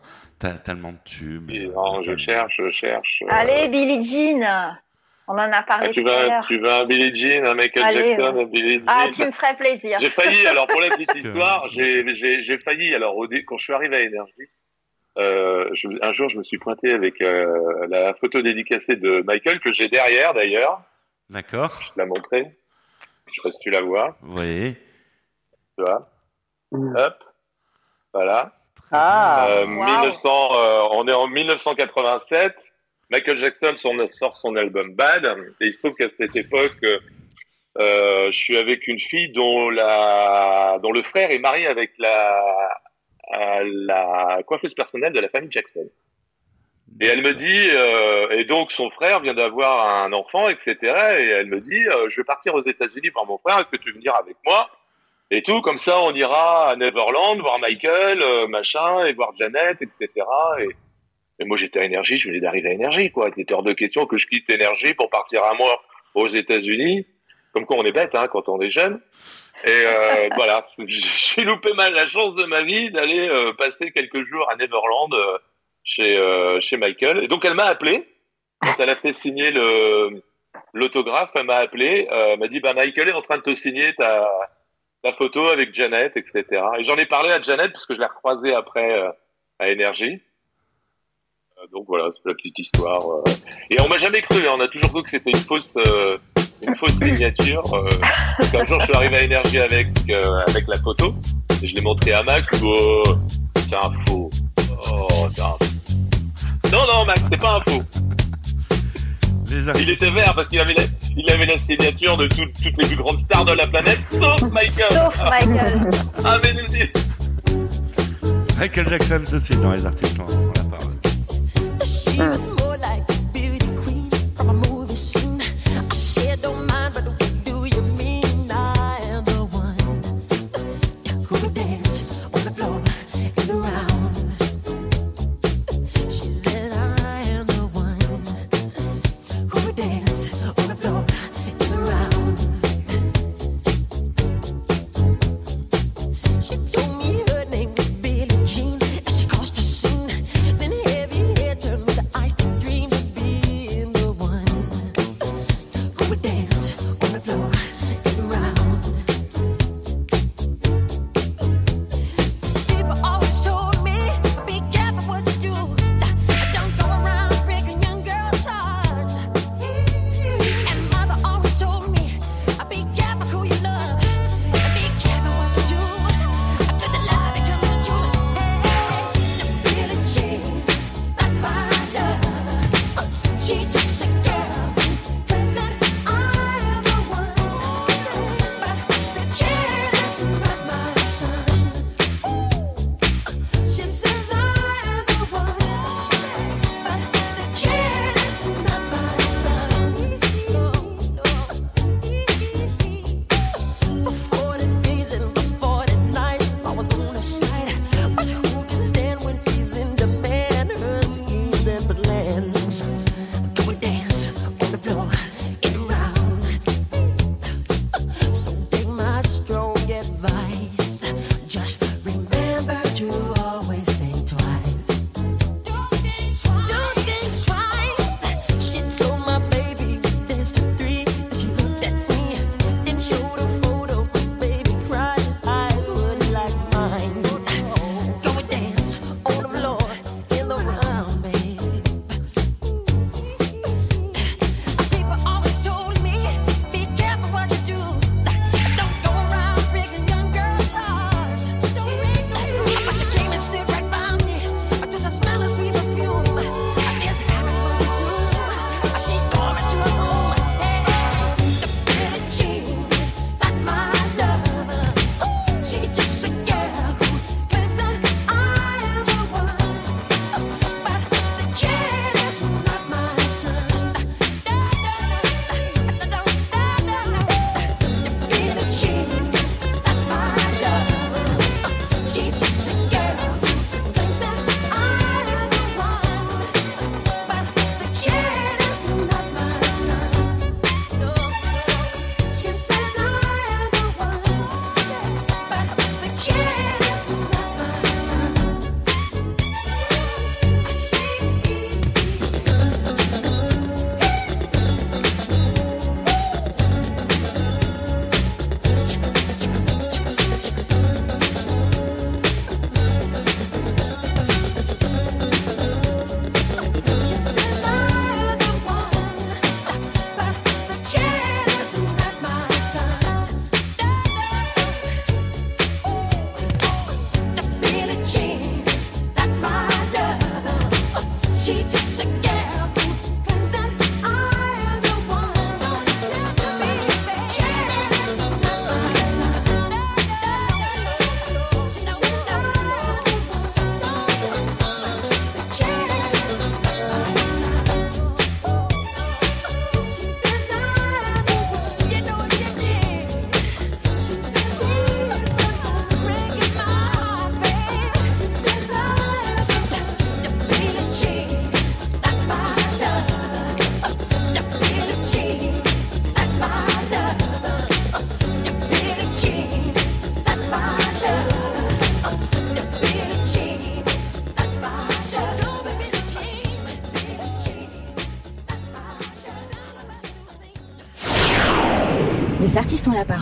tellement de tubes. euh,
Non, je cherche, je cherche. euh,
Allez, Billie Jean. On en a
ah,
parlé
tu,
tout à
veux, un-
l'heure.
tu veux un Billie Jean, un Michael
Allez,
Jackson,
ouais.
un Billie Jean
Ah, tu me ferais plaisir.
J'ai failli, alors pour la petite histoire, j'ai j'ai- j'ai failli, alors au quand je suis arrivé à Énergie, euh, je- un jour je me suis pointé avec euh, la photo dédicacée de Michael, que j'ai derrière d'ailleurs,
D'accord.
je la montrer, je sais pas si tu la vois,
Oui.
tu vois, hop, voilà.
Ah,
Euh,
Wow.
1900, euh, on est en 1987. Michael Jackson son- sort son album Bad. Et il se trouve qu'à cette époque, je suis avec une fille dont, la, dont le frère est marié avec la, à la coiffeuse personnelle de la famille Jackson. Et elle me dit, euh, et donc son frère vient d'avoir un enfant, etc. Et elle me dit, euh, je vais partir aux États-Unis voir mon frère, est-ce que tu veux venir avec moi? Et tout, comme ça, on ira à Neverland voir Michael, euh, machin, et voir Janet, etc. Et, et moi, j'étais à Énergie, je venais d'arriver à Énergie, quoi. Il était hors de question que je quitte Énergie pour partir un mois aux États-Unis. Comme quoi, on est bête, hein, quand on est jeune. Et euh, voilà, j'ai loupé mal la chance de ma vie d'aller euh, passer quelques jours à Neverland euh, chez chez Michael. Et donc elle m'a appelé quand elle a fait signer l'autographe. Elle m'a appelé, elle m'a dit bah Michael est en train de te signer ta ta photo avec Janet, etc. Et j'en ai parlé à Janet parce que je l'ai recroisée après à Énergie. Donc voilà, c'est la petite histoire. Et on m'a jamais cru, hein, on a toujours cru que c'était une fausse une fausse signature. Euh, qu'un jour, je suis arrivé à Énergie avec euh, avec la photo et je l'ai montré à Max. Je dis, Oh, c'est un faux. Oh, c'est un faux. Non, non, Max, c'est pas un faux.
Les
Il était vert parce qu'il avait la, il avait la signature de tout- toutes les plus grandes stars de la planète, sauf Michael.
Sauf Michael.
Ah, mais nous dit.
Michael Jackson tout de suite dans les artistes. On la parole.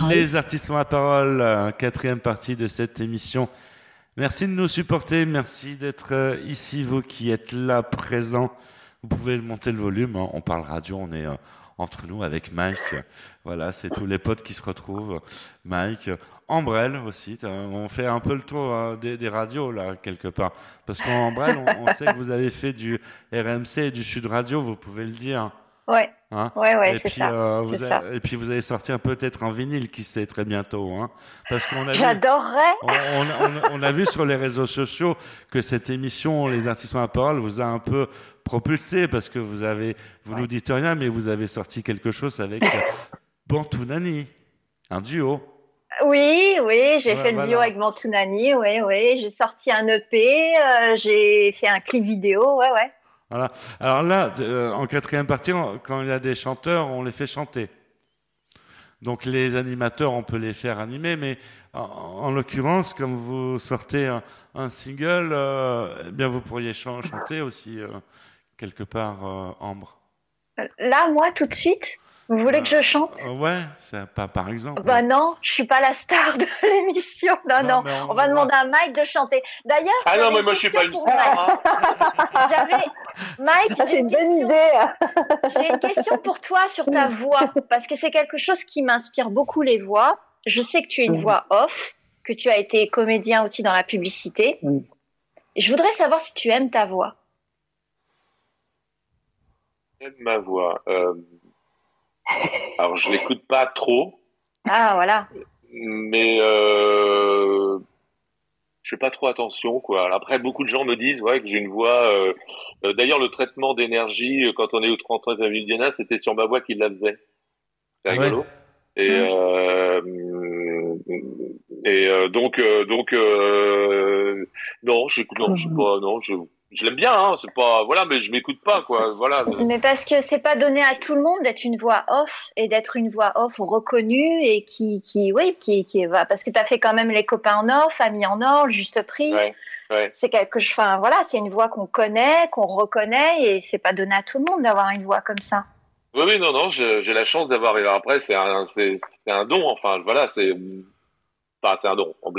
Les artistes ont la parole, euh, quatrième partie de cette émission. Merci de nous supporter, merci d'être euh, ici, vous qui êtes là, présents. Vous pouvez monter le volume, hein. on parle radio, on est euh, entre nous avec Mike. Voilà, c'est tous les potes qui se retrouvent. Mike, Ambrel aussi, on fait un peu le tour euh, des, radios là, quelque part. Parce qu'en Ambrel, on sait que vous avez fait du RMC et du Sud Radio, vous pouvez le dire.
Ouais.
Hein
Ouais, ouais,
et
c'est
puis,
ça,
euh, vous avez-
ça.
et puis vous allez sortir peut-être un vinyle qui sait très bientôt, hein, parce qu'on
J'adorerais.
on, on- on- on a vu sur les réseaux sociaux que cette émission, les artistes la parole, vous a un peu propulsé parce que vous avez, vous nous dites rien, mais vous avez sorti quelque chose avec euh, Bantounani, un duo.
Oui, oui, j'ai
Ouais,
fait le duo avec Mantounani, oui, oui. J'ai sorti un EP, euh, j'ai fait un clip vidéo, ouais, ouais.
Alors là, euh, en quatrième partie, quand il y a des chanteurs, on les fait chanter. Donc les animateurs, on peut les faire animer, mais en, en l'occurrence, comme vous sortez un, single, euh, eh bien vous pourriez chan- chanter aussi euh, quelque part, Ambre.
Là, moi, tout de suite, vous voulez que je chante?
Euh, ouais, c'est pas par exemple.
Bah non, je suis pas la star de l'émission. Non, non,
on
on, va
va
demander à Mike de chanter. D'ailleurs,
Ah non, mais moi je suis
question
pas une
pour
star.
Mike.
hein.
J'avais Mike,
Ça,
j'ai
c'est
une
bonne
question.
idée.
J'ai une question pour toi sur ta voix, parce que c'est quelque chose qui m'inspire beaucoup les voix. Je sais que tu as une voix off, que tu as été comédien aussi dans la publicité. Je voudrais savoir si tu aimes ta voix.
J'aime ma voix. Euh, Alors je l'écoute pas trop,
Ah, voilà.
mais euh... je fais pas trop attention quoi. Alors Après beaucoup de gens me disent ouais que j'ai une voix. euh, euh, D'ailleurs le traitement d'énergie euh, quand on est au 33 avenue Diana, c'était sur ma voix qu'il la faisait. C'est
Ah ouais.
rigolo. Et euh, et euh, donc euh, donc euh, non, j'écoute non, je pas non, je je l'aime bien hein, c'est pas voilà mais je m'écoute pas quoi, voilà.
Mais parce que c'est pas donné à tout le monde d'être une voix off et d'être une voix off reconnue et qui, qui oui, qui, qui va. Parce que tu as fait quand même les copains en or, famille en or, le juste prix.
Ouais, ouais.
C'est quelque chose. Enfin, voilà, c'est une voix qu'on connaît, qu'on reconnaît et c'est pas donné à tout le monde d'avoir une voix comme ça.
Oui, oui, non, non, j'ai la chance d'avoir. Après, c'est un, c'est, un don. Enfin, voilà, c'est, enfin, c'est un don. On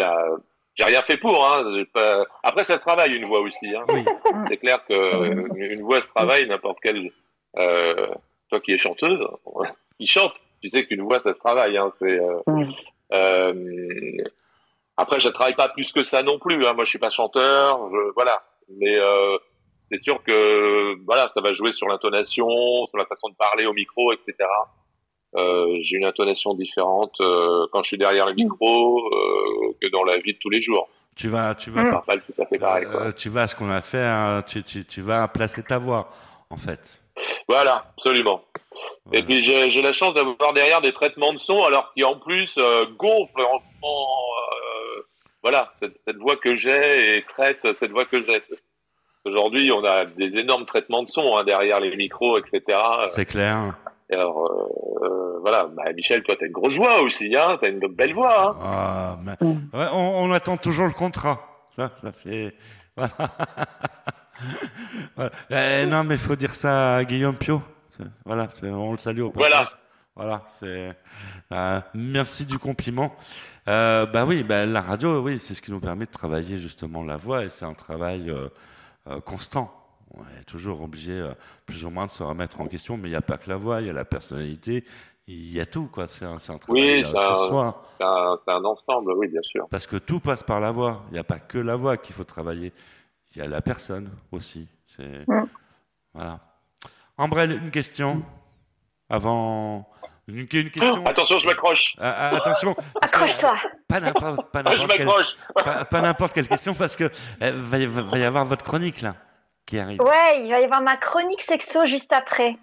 J'ai rien fait pour. Hein. pas- Après, ça se travaille une voix aussi. Hein.
Oui.
C'est clair que une voix se travaille n'importe quelle. Euh, toi qui es chanteuse, qui chante, tu sais qu'une voix ça se travaille. Hein. C'est. euh, euh, après, je travaille pas plus que ça non plus. Hein. Moi, je suis pas chanteur. Je, voilà. Mais euh, c'est sûr que voilà, ça va jouer sur l'intonation, sur la façon de parler au micro, etc. Euh, j'ai une intonation différente euh, quand je suis derrière le micro euh, que dans la vie de tous les jours.
Tu vas, tu vas,
Mm.
Pas tout à fait pareil. Quoi.
tu vas à ce qu'on a fait, hein, tu, tu, tu vas placer ta voix, en fait.
Voilà, absolument.
Voilà.
Et puis j'ai la chance d'avoir derrière des traitements de son, alors qui en plus euh, gonflent en, en, euh, voilà cette, cette voix que j'ai et traite cette voix que j'ai. Aujourd'hui, on a des énormes traitements de son hein, derrière les micros, etc.
C'est clair.
Et Alors euh, euh, voilà, bah, Michel, toi t'as une grosse voix aussi, hein, t'as une belle voix. Hein.
Ah, mais- ouais, on, on attend toujours le contrat. Ça, ça fait. Voilà. Voilà. Eh, non, mais faut dire ça à Guillaume Pio. Voilà, on le salue au passage.
Voilà.
Voilà, c'est. euh, merci du compliment. Euh, bah oui, bah, la radio, oui, c'est ce qui nous permet de travailler justement la voix et c'est un travail euh, euh, constant. On est toujours obligé, euh, plus ou moins, de se remettre en question, mais il n'y a pas que la voix, il y a la personnalité, il y a tout, quoi. C'est un, un travail
Oui,
euh, sur soi.
C'est un, ensemble, oui, bien sûr.
Parce que tout passe par la voix. Il n'y a pas que la voix qu'il faut travailler. Il y a la personne aussi. C'est
Mm.
voilà. Ambrelle, une question avant. Une, une question.
Oh, attention, je m'accroche.
Ah, ah, attention.
Accroche-toi.
Pas n'importe pas
Ah,
quelle,
m'accroche.
pas, pas n'importe quelle question parce que euh, va, y- va y avoir votre chronique là qui arrive.
Ouais, il va y avoir ma chronique sexo juste après.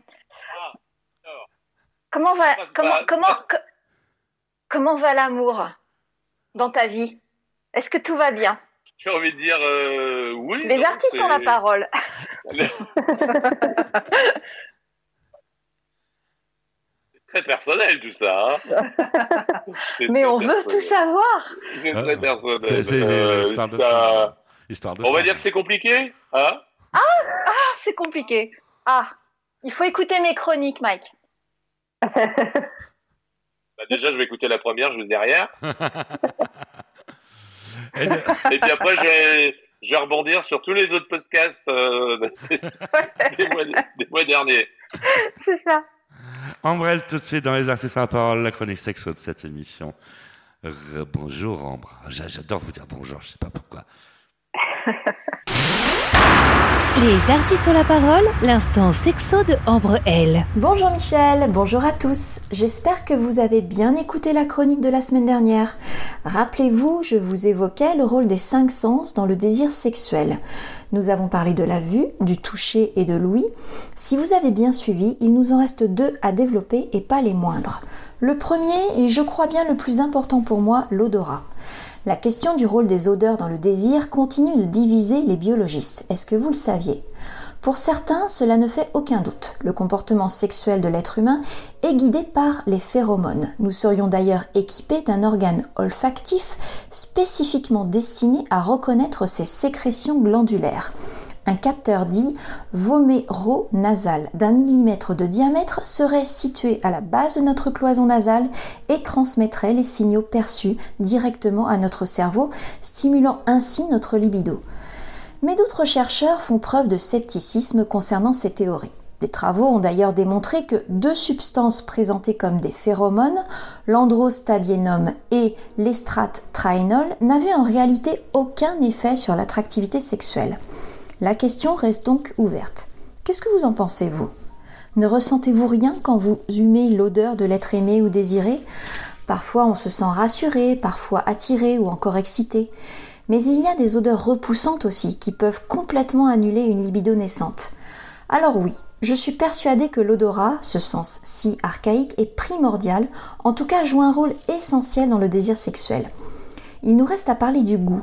Comment va,
de
comment,
balle.
comment, co- comment va l'amour dans ta vie? Est-ce que tout va bien?
J'ai envie de dire euh, oui.
Les
non,
artistes ont la
c'est-
parole.
C'est très personnel tout ça. hein. C'est
Mais on veut tout savoir.
C'est
Ah,
très personnel.
C'est c'est-
Euh,
histoire de
ça-
histoire de
On va
faire.
dire que c'est compliqué, hein?
Ah, c'est compliqué. Ah, il faut écouter mes chroniques, Mike.
Bah, déjà, je vais écouter la première, je vous dis rien.
Et de-
Et puis après, je vais, je vais rebondir sur tous les autres podcasts euh, des, mois, des mois derniers.
C'est ça.
Ambrelle, tout de suite dans les artistes à la parole, la chronique sexo de cette émission. Re- bonjour Ambre. J'a- J'adore vous dire bonjour, je sais pas pourquoi.
Les artistes ont la parole, l'instant sexo de Ambre L.
Bonjour Michel, bonjour à tous. J'espère que vous avez bien écouté la chronique de la semaine dernière. Rappelez-vous, je vous évoquais le rôle des cinq sens dans le désir sexuel. Nous avons parlé de la vue, du toucher et de l'ouïe. Si vous avez bien suivi, il nous en reste deux à développer et pas les moindres. Le premier, et je crois bien le plus important pour moi, l'odorat. La question du rôle des odeurs dans le désir continue de diviser les biologistes. Est-ce que vous le saviez? Pour certains, cela ne fait aucun doute. Le comportement sexuel de l'être humain est guidé par les phéromones. Nous serions d'ailleurs équipés d'un organe olfactif spécifiquement destiné à reconnaître ces sécrétions glandulaires. Un capteur dit voméro-nasal d'un millimètre de diamètre serait situé à la base de notre cloison nasale et transmettrait les signaux perçus directement à notre cerveau, stimulant ainsi notre libido. Mais d'autres chercheurs font preuve de scepticisme concernant ces théories. Des travaux ont d'ailleurs démontré que deux substances présentées comme des phéromones, l'androstadienum et l'estratraénol, n'avaient en réalité aucun effet sur l'attractivité sexuelle. La question reste donc ouverte. Qu'est-ce que vous en pensez, vous? Ne ressentez-vous rien quand vous humez l'odeur de l'être aimé ou désiré? Parfois on se sent rassuré, parfois attiré ou encore excité. Mais il y a des odeurs repoussantes aussi qui peuvent complètement annuler une libido naissante. Alors oui, je suis persuadée que l'odorat, ce sens si archaïque, est primordial, en tout cas joue un rôle essentiel dans le désir sexuel. Il nous reste à parler du goût,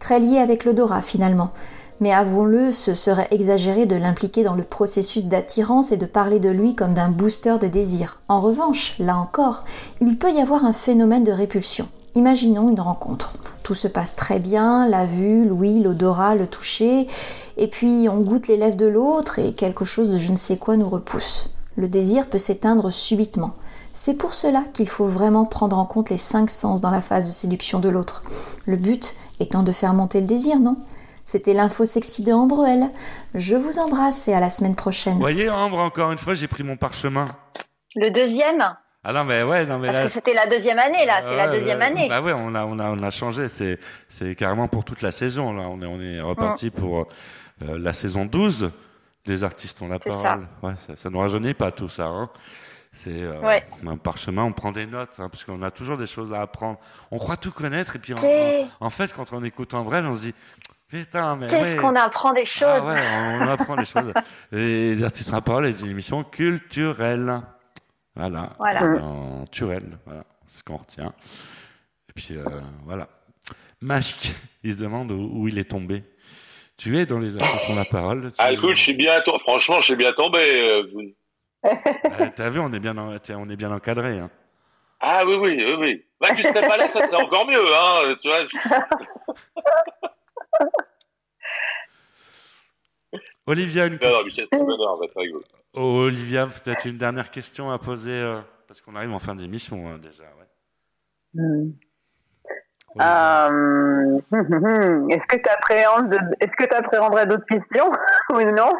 très lié avec l'odorat finalement. Mais avouons-le, ce serait exagéré de l'impliquer dans le processus d'attirance et de parler de lui comme d'un booster de désir. En revanche, là encore, il peut y avoir un phénomène de répulsion. Imaginons une rencontre. Tout se passe très bien, la vue, l'ouïe, l'odorat, le toucher, et puis on goûte les lèvres de l'autre et quelque chose de je ne sais quoi nous repousse. Le désir peut s'éteindre subitement. C'est pour cela qu'il faut vraiment prendre en compte les cinq sens dans la phase de séduction de l'autre. Le but étant de faire monter le désir, non? C'était l'info sexy de Ambrel. Je vous embrasse et à la semaine prochaine.
Vous voyez Ambre, encore une fois, j'ai pris mon parchemin.
Le deuxième?
Ah non, mais ouais, non, mais
Parce
là.
que c'était la deuxième année, là. C'est la deuxième
ouais.
année.
Bah ouais, on a, on a, on a changé. C'est, c'est carrément pour toute la saison. Là, on est, on est reparti pour euh, la saison 12 des artistes ont la
C'est
parole. Ouais, ça, ça nous rajeunit pas tout ça. Hein. C'est euh,
Ouais.
un parchemin, on prend des notes, hein, parce qu'on a toujours des choses à apprendre. On croit tout connaître, et puis en fait, quand on écoute en vrai, on se dit putain, mais
Qu'est-ce
ouais.
qu'on apprend des choses
Ah ouais, on apprend des choses. Et les artistes la parole est une émission culturelle. Voilà.
Voilà.
En Turel, voilà, c'est ce qu'on retient. Et puis euh, voilà. Mashk, il se demande où, où il est tombé. Tu es dans les artistes à la parole. tu-
Ah, écoute, je suis bien. Franchement, je suis bien tombé. euh,
Euh, T'as vu, on est bien, en- tiens, on est bien encadré. hein.
Ah oui, oui, oui, oui. Bah, tu serais pas là, ça serait encore mieux, hein. Tu vois.
Olivia, une question. Oh, Olivia, peut-être une dernière question à poser, euh, parce qu'on arrive en fin d'émission hein, déjà. Ouais.
Hmm. Euh. Est-ce que tu appréhendes, de- est-ce que tu appréhenderais d'autres questions ou non?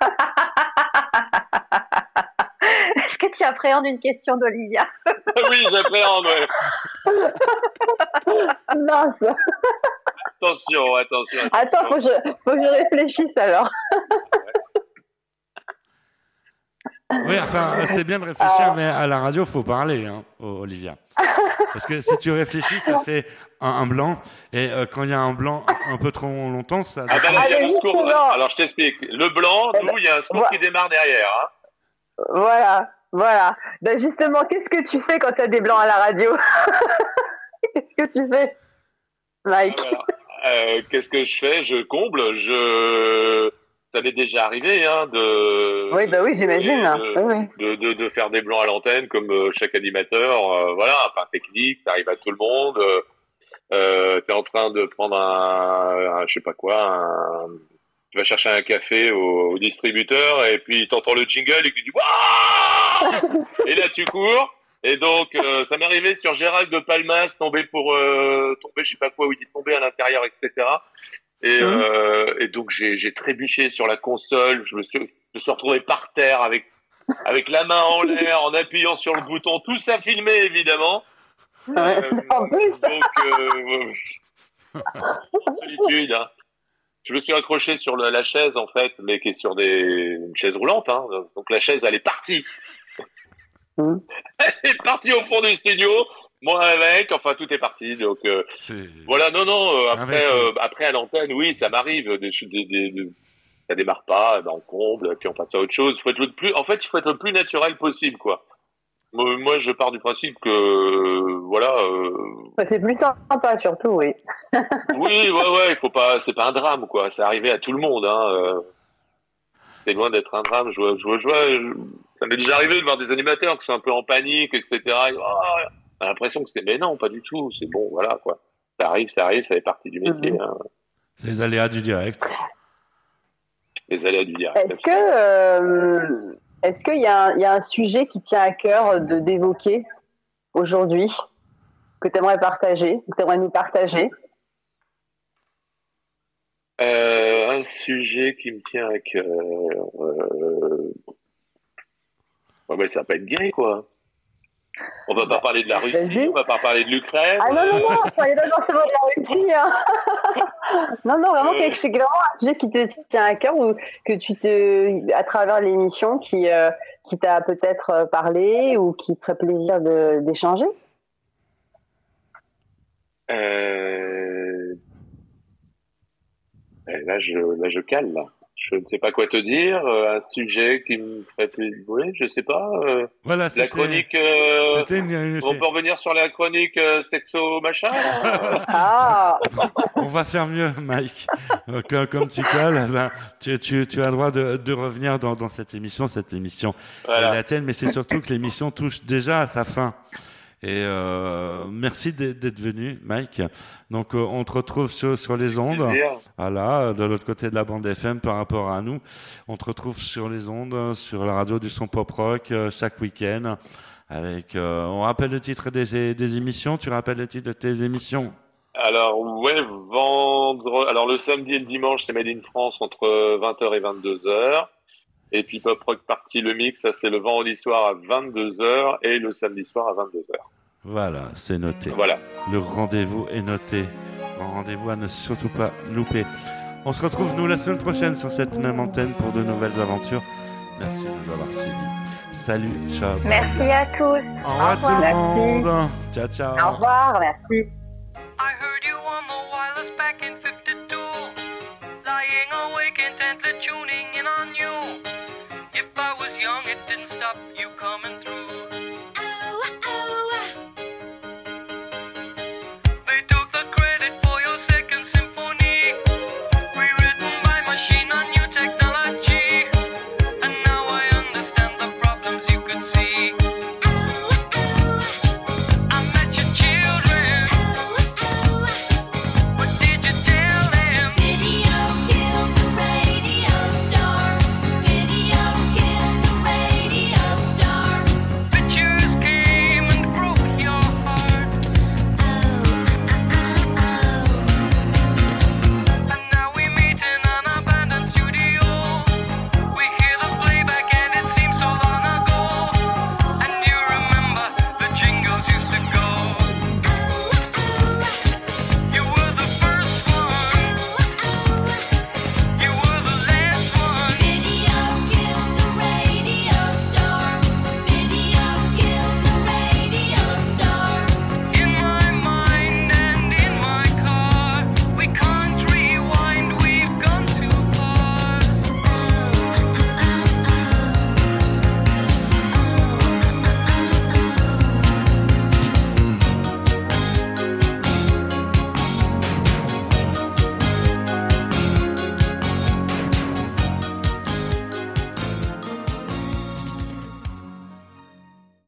Est-ce que tu appréhendes une question d'Olivia?
Oui, j'appréhende.
Mince.
Attention, attention.
Attends, faut que, je, faut que je réfléchisse alors.
Oui, enfin, c'est bien de réfléchir,
Ah.
mais à la radio, faut parler, hein, Olivia. Parce que si tu réfléchis, ça fait un, un blanc, et euh, quand il y a un blanc un peu trop longtemps, ça.
Ah, bah, là, il y a un secours.
justement.
Alors, je t'explique. Le blanc, nous, il y a un secours
Voilà.
qui démarre derrière. Hein.
Voilà, voilà. Ben justement, qu'est-ce que tu fais quand tu as des blancs à la radio Qu'est-ce que tu fais, Mike
Voilà. Euh, Qu'est-ce que je fais? Je comble. Je. Ça m'est déjà arrivé, hein, de.
Oui, bah oui, j'imagine.
de-
Oui,
de, de, de faire des blancs à l'antenne comme euh, chaque animateur. euh, voilà, enfin technique, ça arrive à tout le monde. Euh, T'es en train de prendre un, un- je sais pas quoi, un, tu vas chercher un café au, au distributeur et puis t'entends le jingle et tu dis Waouh Et là tu cours Et donc, euh, ça m'est arrivé sur Gérald de Palmas, tomber pour euh, tomber, je sais pas quoi, où il dit tomber à l'intérieur, etc. Et,
Mhm.
euh, et donc j'ai j'ai trébuché sur la console. Je me suis, je me suis retrouvé par terre avec avec la main en l'air, en appuyant sur le bouton. Tout ça filmé évidemment. Euh,
en plus.
donc, euh, solitude. Hein. Je me suis accroché sur la chaise en fait, mais qui est sur des une chaise roulante. Hein. Donc la chaise, elle est partie.
Mhm.
Elle est partie au fond du studio. Moi avec, enfin tout est parti. Donc euh, voilà, non, non. euh, après, euh, après à l'antenne, oui, ça m'arrive. Des, des, des, des- ça démarre pas, eh ben, on comble, puis on passe à autre chose. Faut être le plus, en fait, il faut être le plus naturel possible, quoi. Moi, moi, je pars du principe que, euh, voilà. euh,
Bah, c'est plus sympa, surtout, oui.
oui, ouais, ouais, il faut pas, c'est pas un drame, quoi. C'est arrivé à tout le monde, hein. euh, C'est loin d'être un drame. Je vois, je vois, je vois, je- ça m'est déjà arrivé de voir des animateurs qui sont un peu en panique, etc. Et, oh, on a l'impression que c'est, mais non, pas du tout. C'est bon, voilà, quoi. Ça arrive, ça arrive, ça fait partie du métier.
Mhm.
hein.
c'est les aléas du direct.
Les aléas du direct.
Est-ce que, euh, est-ce qu'il y, a un- sujet qui tient à cœur d'évoquer aujourd'hui, que tu aimerais partager, que tu aimerais nous partager?
Euh, un sujet qui me tient à cœur. Euh... Ouais, ça va être gay, quoi. On va pas parler de la Russie, on va pas parler de l'Ukraine.
Ah non, non, non, faut aller dans forcément de la Russie. hein. non, non, vraiment,
Euh.
chose, vraiment un sujet qui te tient à cœur ou que tu te, à travers l'émission, qui, euh, qui t'a peut-être euh, parlé ou qui te ferait plaisir d'échanger?
Euh... eh, Là, je, là, je cale, là. Je ne sais pas quoi te dire. Euh, un sujet qui me ferait plaisir. Oui, je sais pas. euh,
Voilà,
la
c'était.
chronique. euh,
C'était une- une-
On peut revenir sur la chronique euh, sexo machin.
Ah
On va faire mieux, Mike. Euh, que- comme tu colles, ben, tu, tu, tu as le droit de, de revenir dans, dans cette émission. Cette émission
Voilà.
la tienne, mais c'est surtout que l'émission touche déjà à sa fin. Et euh, merci d'être venu, Mike. Donc, euh, on te retrouve sur, sur les ondes. Voilà, de l'autre côté de la bande FM par rapport à nous. On te retrouve sur les ondes, sur la radio du son pop rock euh, chaque week-end. Avec, euh, on rappelle le titre des, des émissions. Tu rappelles le titre de tes émissions?
Alors, ouais, vendre. Alors, le samedi et le dimanche, c'est Made in France entre 20h et 22h. Et puis Pop Rock Party, le mix, ça c'est le vendredi soir à 22h et le samedi soir à 22h.
Voilà, c'est noté.
Voilà.
Le rendez-vous est noté. Un rendez-vous à ne surtout pas louper. On se retrouve nous la semaine prochaine sur cette même antenne pour de nouvelles aventures. Merci de nous avoir suivis. Salut, ciao.
Merci à tous.
Au revoir tout le
Merci.
monde. Ciao, ciao.
Au revoir, merci.
I heard you on the wireless back in 52. Lying awake intently tuning stop you coming through.